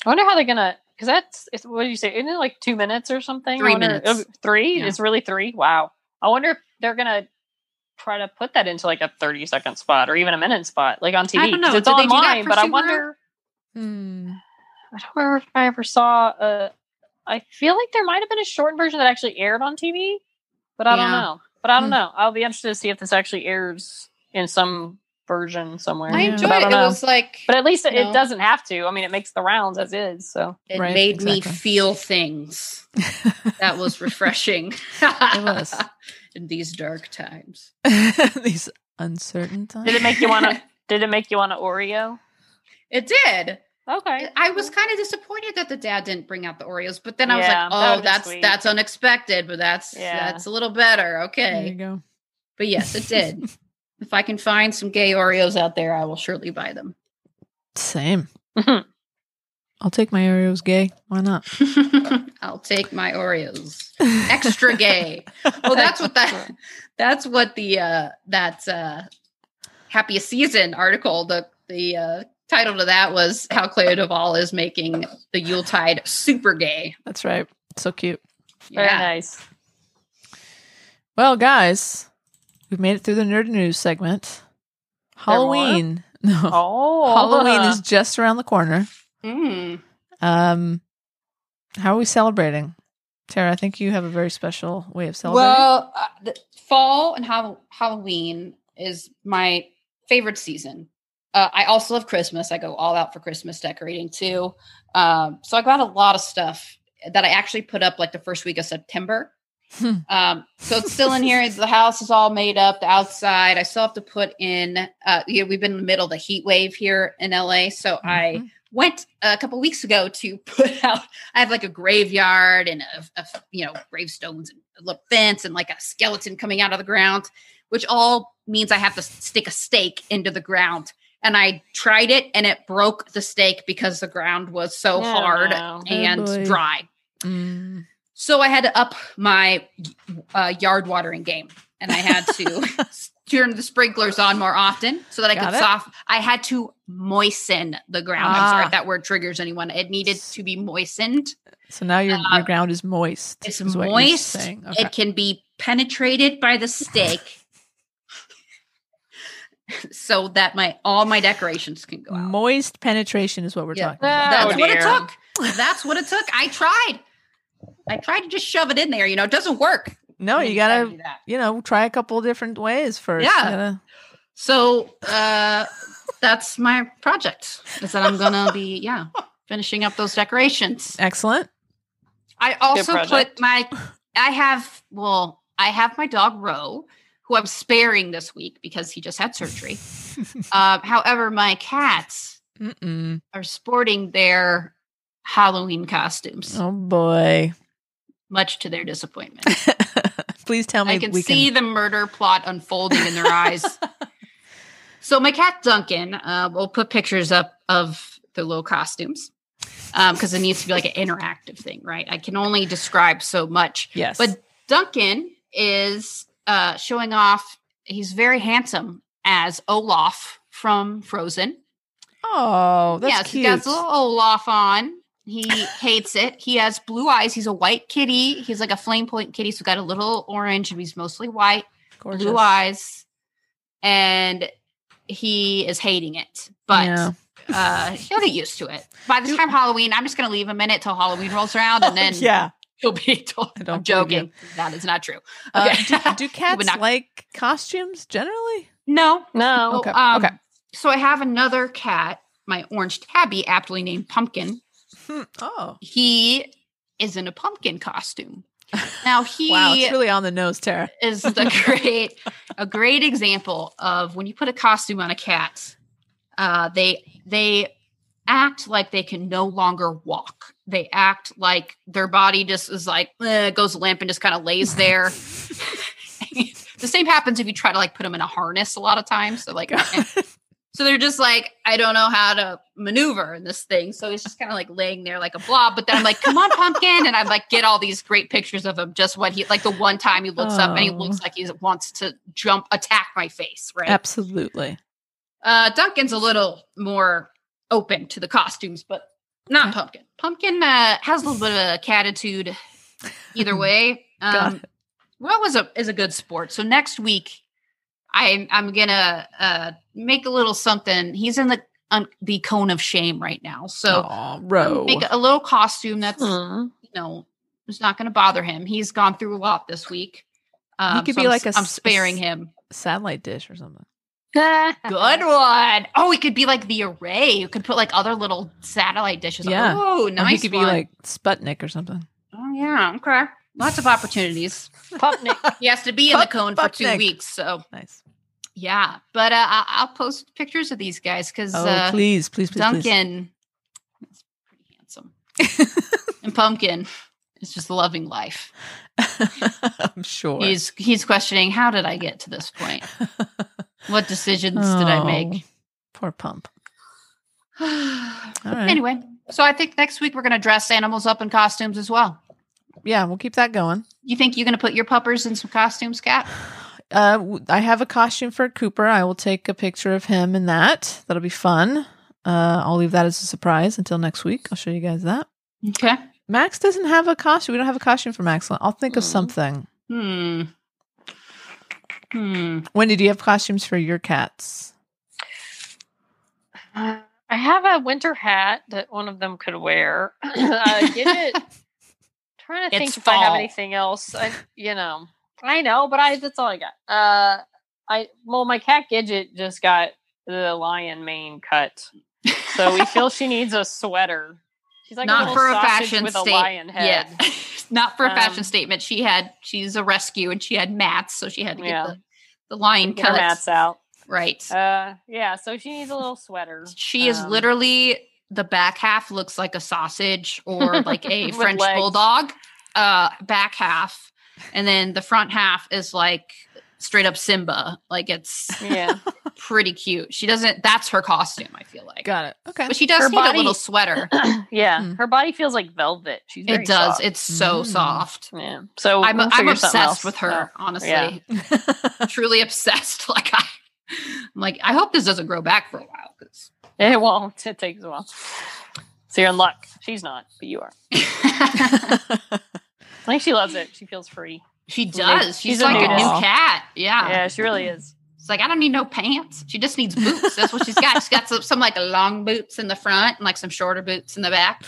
I wonder how they're gonna because that's it's, what do you say? Isn't it like two minutes or something? Three wonder- minutes. oh, three? Yeah. It's really three. Wow. I wonder if they're gonna try to put that into like a thirty second spot or even a minute spot, like on TV. I don't know. 'cause It's Did they do that online, but I wonder. Hmm. *sighs* I don't remember if I ever saw a. I feel like there might have been a shortened version that actually aired on TV, but I don't know. But I don't Hmm. know. I'll be interested to see if this actually airs in some version somewhere. i Yeah. enjoy But I it don't it know. was like But at least it, it doesn't have to. I mean, it makes the rounds as is. So it Right, made me feel things *laughs* that was refreshing It was. *laughs* in these dark times *laughs* These uncertain times. did it make you want to? did it make you want to Oreo? it did Okay. I was kind of disappointed that the dad didn't bring out the Oreos, but then I was Yeah, like, "Oh, that's sweet. that's unexpected, but that's Yeah. that's a little better." There you Okay, go. but yes, it did. If I can find some gay Oreos out there, I will surely buy them. Same. I'll take my Oreos gay. Why not? *laughs* I'll take my Oreos extra gay. Well, that's what that *laughs* that's what the uh that uh happiest season article the the uh title to that was how Clea DuVall is making the Yuletide super gay. That's right. So cute. Very Yeah. nice. Well, guys, we've made it through the nerd news segment. Halloween. *laughs* No. Oh, Halloween is just around the corner. Mm. Um, how are we celebrating? Tara, I think you have a very special way of celebrating. Well, uh, the fall and Hall- Halloween is my favorite season. Uh, I also love Christmas. I go all out for Christmas decorating too. Um, so I got a lot of stuff that I actually put up like the first week of September. Hmm. *laughs* Um, so it's still in here. The house is all made up. The outside, I still have to put in. Uh, you know, we've been in the middle of the heat wave here in LA, so I Mhm. went a couple weeks ago to *laughs* put out. I have like a graveyard and a, a you know gravestones and a little fence and like a skeleton coming out of the ground, which all means I have to stick a stake into the ground. And I tried it and it broke the stake because the ground was so Oh, hard no. and boy. dry. Mm. So I had to up my uh, yard watering game, and I had to *laughs* turn the sprinklers on more often so that I Got could it. soft. I had to moisten the ground. I'm sorry Ah. if that word triggers anyone. It needed to be moistened. So now your Uh, your ground is moist. It's is moist. Okay. It can be penetrated by the stake, *laughs* so that my all my decorations can go out. Moist penetration is what we're Yeah. talking about. That's Oh, what it took. That's what it took. I tried. I tried to just shove it in there. You know, it doesn't work. No, You you gotta gotta, you know, try a couple different ways first. Yeah. Gotta- So uh that's my project. Is that I'm gonna be yeah finishing up those decorations. Excellent. I also put my I have well I have my dog Ro who I'm sparing this week because he just had surgery. um, *laughs* however, my cats Mm-mm. are sporting their Halloween costumes, Oh boy. Much to their disappointment. *laughs* Please tell me I can see can. the murder plot unfolding in their eyes. *laughs* So my cat Duncan, uh, we'll put pictures up of the little costumes because it needs to be like an interactive thing, right? I can only describe so much. Yes. But Duncan is uh, showing off. He's very handsome as Olaf from Frozen. oh, that's yes, cute. he has a little Olaf on. He hates it. He has blue eyes. He's a white kitty. He's like a flame point kitty. So got a little orange, and he's mostly white, Gorgeous. blue eyes, and he is hating it. But Yeah. uh, he'll get used to it. By the time Halloween, I'm just going to leave a minute till Halloween rolls around, and then *laughs* yeah. he'll be. *laughs* Told, I don't I'm joking. That is not true. Uh, do, do *laughs* cats not- like costumes generally? no, No. Okay. Um, okay. So I have another cat, my orange tabby, aptly named Pumpkin. Hmm. Oh. He is in a pumpkin costume. *laughs* Now he Wow, it's really on the nose, Tara. *laughs* is the great a great example of when you put a costume on a cat, uh, they they act like they can no longer walk. They act like their body just is like eh, goes limp and just kind of lays there. *laughs* the same happens if you try to like put them in a harness a lot of times. So like so they're just like, I don't know how to maneuver in this thing. So he's just kind of like laying there like a blob. But then I'm like, come on, pumpkin. And I'm like get all these great pictures of him just what he like the one time he looks up and he Oh. looks like he wants to jump, attack my face. Right. Absolutely. Uh Duncan's a little more open to the costumes, but not Okay. pumpkin. Pumpkin uh has a little bit of a catitude either *laughs* way. Um well is a is a good sport. So next week I'm I'm gonna uh make a little something. He's in the um, the cone of shame right now. So Aw, um, make a little costume that's Hmm. you know it's not gonna bother him. He's gone through a lot this week. Um, could so be I'm like a I'm s- sparing him. satellite dish or something. *laughs* Good one. Oh, it could be like the array. You could put like other little satellite dishes. Yeah. Oh, Or he nice. could one. be like Sputnik or something. oh yeah, okay. Lots of opportunities. Pupnik. He has to be in the cone for two weeks. So Nice. yeah, but uh, I'll post pictures of these guys because Oh, uh, please, please, please, Duncan is pretty handsome, *laughs* and Pumpkin is just loving life. *laughs* I'm sure. He's he's questioning how did I get to this point? what decisions did I *laughs* Oh, make? Poor pump. *sighs* All right. Anyway, so I think next week we're going to dress animals up in costumes as well. Yeah, we'll keep that going. You think you're going to put your puppers in some costumes, Cat? Uh, w- I have a costume for Cooper. I will take a picture of him in that. That'll be fun. Uh, I'll leave that as a surprise until next week. I'll show you guys that. Okay. Max doesn't have a costume. We don't have a costume for Max. I'll think of Hmm. something. Hmm. Hmm. Wendy, do you have costumes for your cats? Uh, I have a winter hat that one of them could wear. *coughs* uh, get it. Trying to think It's if I have anything else. I, you know, I know, but I that's all I got. Uh, I well, my cat Gidget just got the lion mane cut, so we feel she *laughs* needs a sweater. She's like not little for a fashion with a lion head. Yeah. *laughs* not for a fashion Um, statement. She had she's a rescue and she had mats, so she had to get Yeah. the, the lion Get cuts. mats out. Right. Uh, yeah. So she needs a little sweater. She is Um, literally the back half looks like a sausage or like a *laughs* French legs. bulldog. Uh, back half, and then the front half is like straight up Simba. Like it's Yeah. *laughs* pretty cute. She doesn't. That's her costume. I feel like, Got it. Okay. but she does Her need a little sweater. *clears throat* yeah. Hmm. Her body feels like velvet. She's very it does. soft. It's so Mm. soft. yeah. So I'm we'll I'm obsessed with her. out. Honestly, Yeah. *laughs* truly obsessed. Like I, I'm like I hope this doesn't grow back for a while because. It won't. It takes a while. So you're in luck. She's not, but you are. *laughs* I think she loves it. She feels free. She does. a She's, like a new cat. Yeah. Yeah, she really is. It's like I don't need no pants. She just needs boots. That's what she's got. She's got some, some like long boots in the front and like some shorter boots in the back.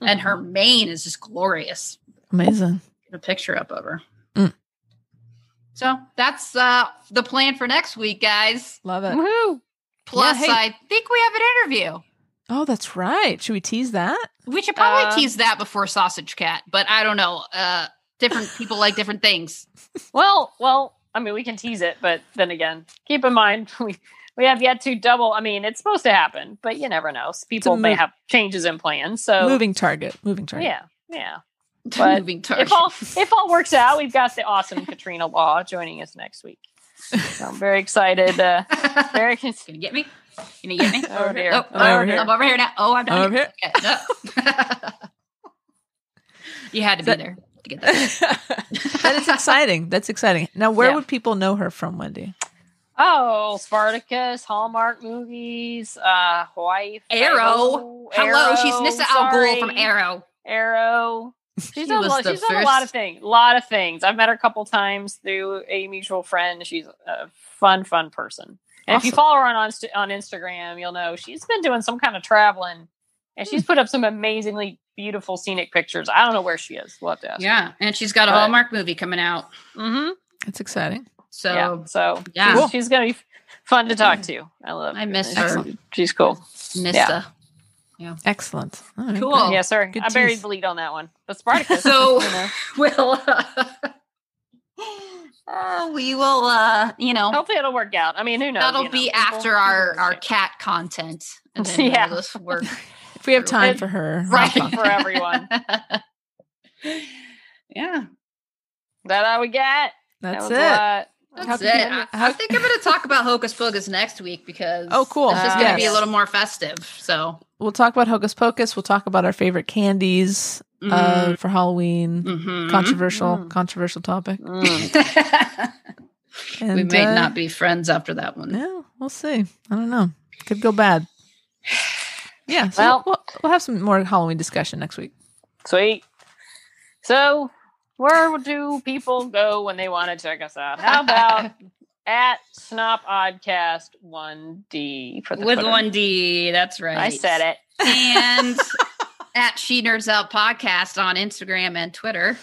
And her *laughs* mane is just glorious. Amazing. Get a picture up of her. Mm. So that's uh the plan for next week, guys. Love it. Woohoo! Plus, hey. I think we have an interview. Oh, that's right. Should we tease that? We should probably Uh, tease that before Sausage Cat, but I don't know. Uh different *laughs* people like different things. Well, well, I mean, we can tease it, but then again, keep in mind *laughs* we we have yet to double. I mean, it's supposed to happen, but you never know. People may have changes in plans. So moving target. Moving target. yeah, yeah. *laughs* But moving target. If all if all works out, we've got the awesome Katrina Law joining us next week. So I'm very excited. Uh, *laughs* very Gonna get me? Gonna get me? over here. Oh, I'm over here. I'm over here now. Oh, I'm done. Over here. Okay, no. *laughs* you had to be there to get that. *laughs* that is exciting. That's exciting. Now, where Yeah. would people know her from, Wendy? Oh, Spartacus, Hallmark movies, uh, wife, Arrow. Idaho, Hello, she's Arrow, Nyssa Al Ghul from Arrow. Arrow. She's She done, a lot, she's done a lot of things. A lot of things. I've met her a couple times through a mutual friend. She's a fun, fun person. And if you follow her on on on Instagram, you'll know she's been doing some kind of traveling, and she's put up some amazingly beautiful scenic pictures. I don't know where she is. We'll have to ask. Yeah, and she's got a But- Hallmark movie coming out. Mm-hmm. That's exciting. So yeah. So yeah. she's, Cool. she's gonna be fun to talk to. I love. I miss she's- her. She's cool. Nyssa. Excellent. All right, Cool. great. Yes, sir. Good I buried tease. the lead on that one. But Spartacus. So you know, *laughs* we'll uh, we will uh you know hopefully it'll work out. I mean, who knows? that'll you know, be people- after our our cat content. *laughs* And then Yeah. we'll just work *laughs* If we have time for her, right we'll for everyone. yeah. that all we get. That's that it. Was a lot. That's How it. I, how- I think I'm going to talk about Hocus Pocus next week because Oh, cool. It's just Uh, going to be a little more festive. So We'll talk about Hocus Pocus. We'll talk about our favorite candies uh, for Halloween. mhm. Controversial, Mm. controversial topic. Mm. *laughs* And, we may uh, not be friends after that one. Yeah, we'll see. I don't know. Could go bad. Yeah. So Well- we'll, we'll have some more Halloween discussion next week. Sweet. So, where do people go when they want to check us out? How about *laughs* at Snop Oddcast 1D for the With Twitter? one D, that's right. I said it. And *laughs* at She Nerds Out Podcast on Instagram and Twitter.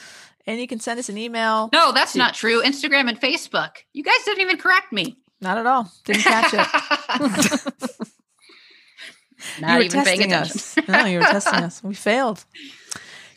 And you can send us an email. No, that's See- not true. Instagram and Facebook. You guys didn't even correct me. Not at all. Didn't catch it. *laughs* not you were even testing us. No, you were testing us. We failed.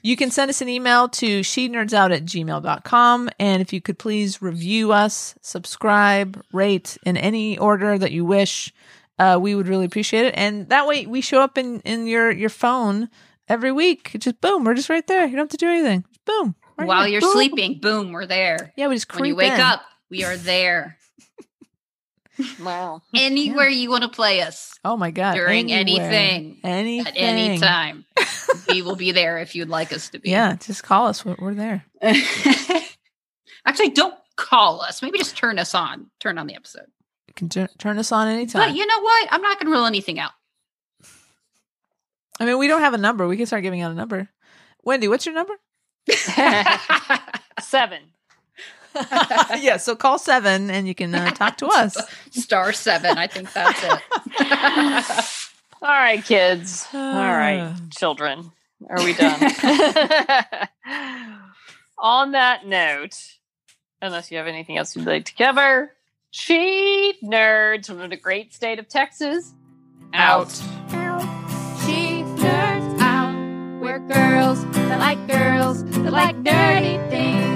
You can send us an email to she nerds out at gmail.com. And if you could please review us, subscribe, rate in any order that you wish, uh, we would really appreciate it. And that way we show up in, in your, your phone every week. It's just boom, we're just right there. You don't have to do anything. Just boom. right While here. you're Boom. sleeping, boom, we're there. Yeah, we just creep When you wake in. up, we are there. Wow. *laughs* Anywhere you want to play us Oh my God. During anywhere. anything. Anything. at any time, *laughs* we will be there if you'd like us to be. Yeah, just call us. We're, we're there. *laughs* Actually, don't call us. Maybe just turn us on. Turn on the episode. You can tur- turn us on anytime. But you know what? I'm not going to rule anything out. I mean, we don't have a number. We can start giving out a number. Wendy, what's your number? Seven. *laughs* yeah, so call seven and you can uh, talk to us. *laughs* Star seven. I think that's it. *laughs* All right, kids. *sighs* All right, children. Are we done? On that note, unless you have anything else you'd like to cover, She nerds from the great state of Texas. Out. She nerds out. We're girls that like girls that like nerdy things.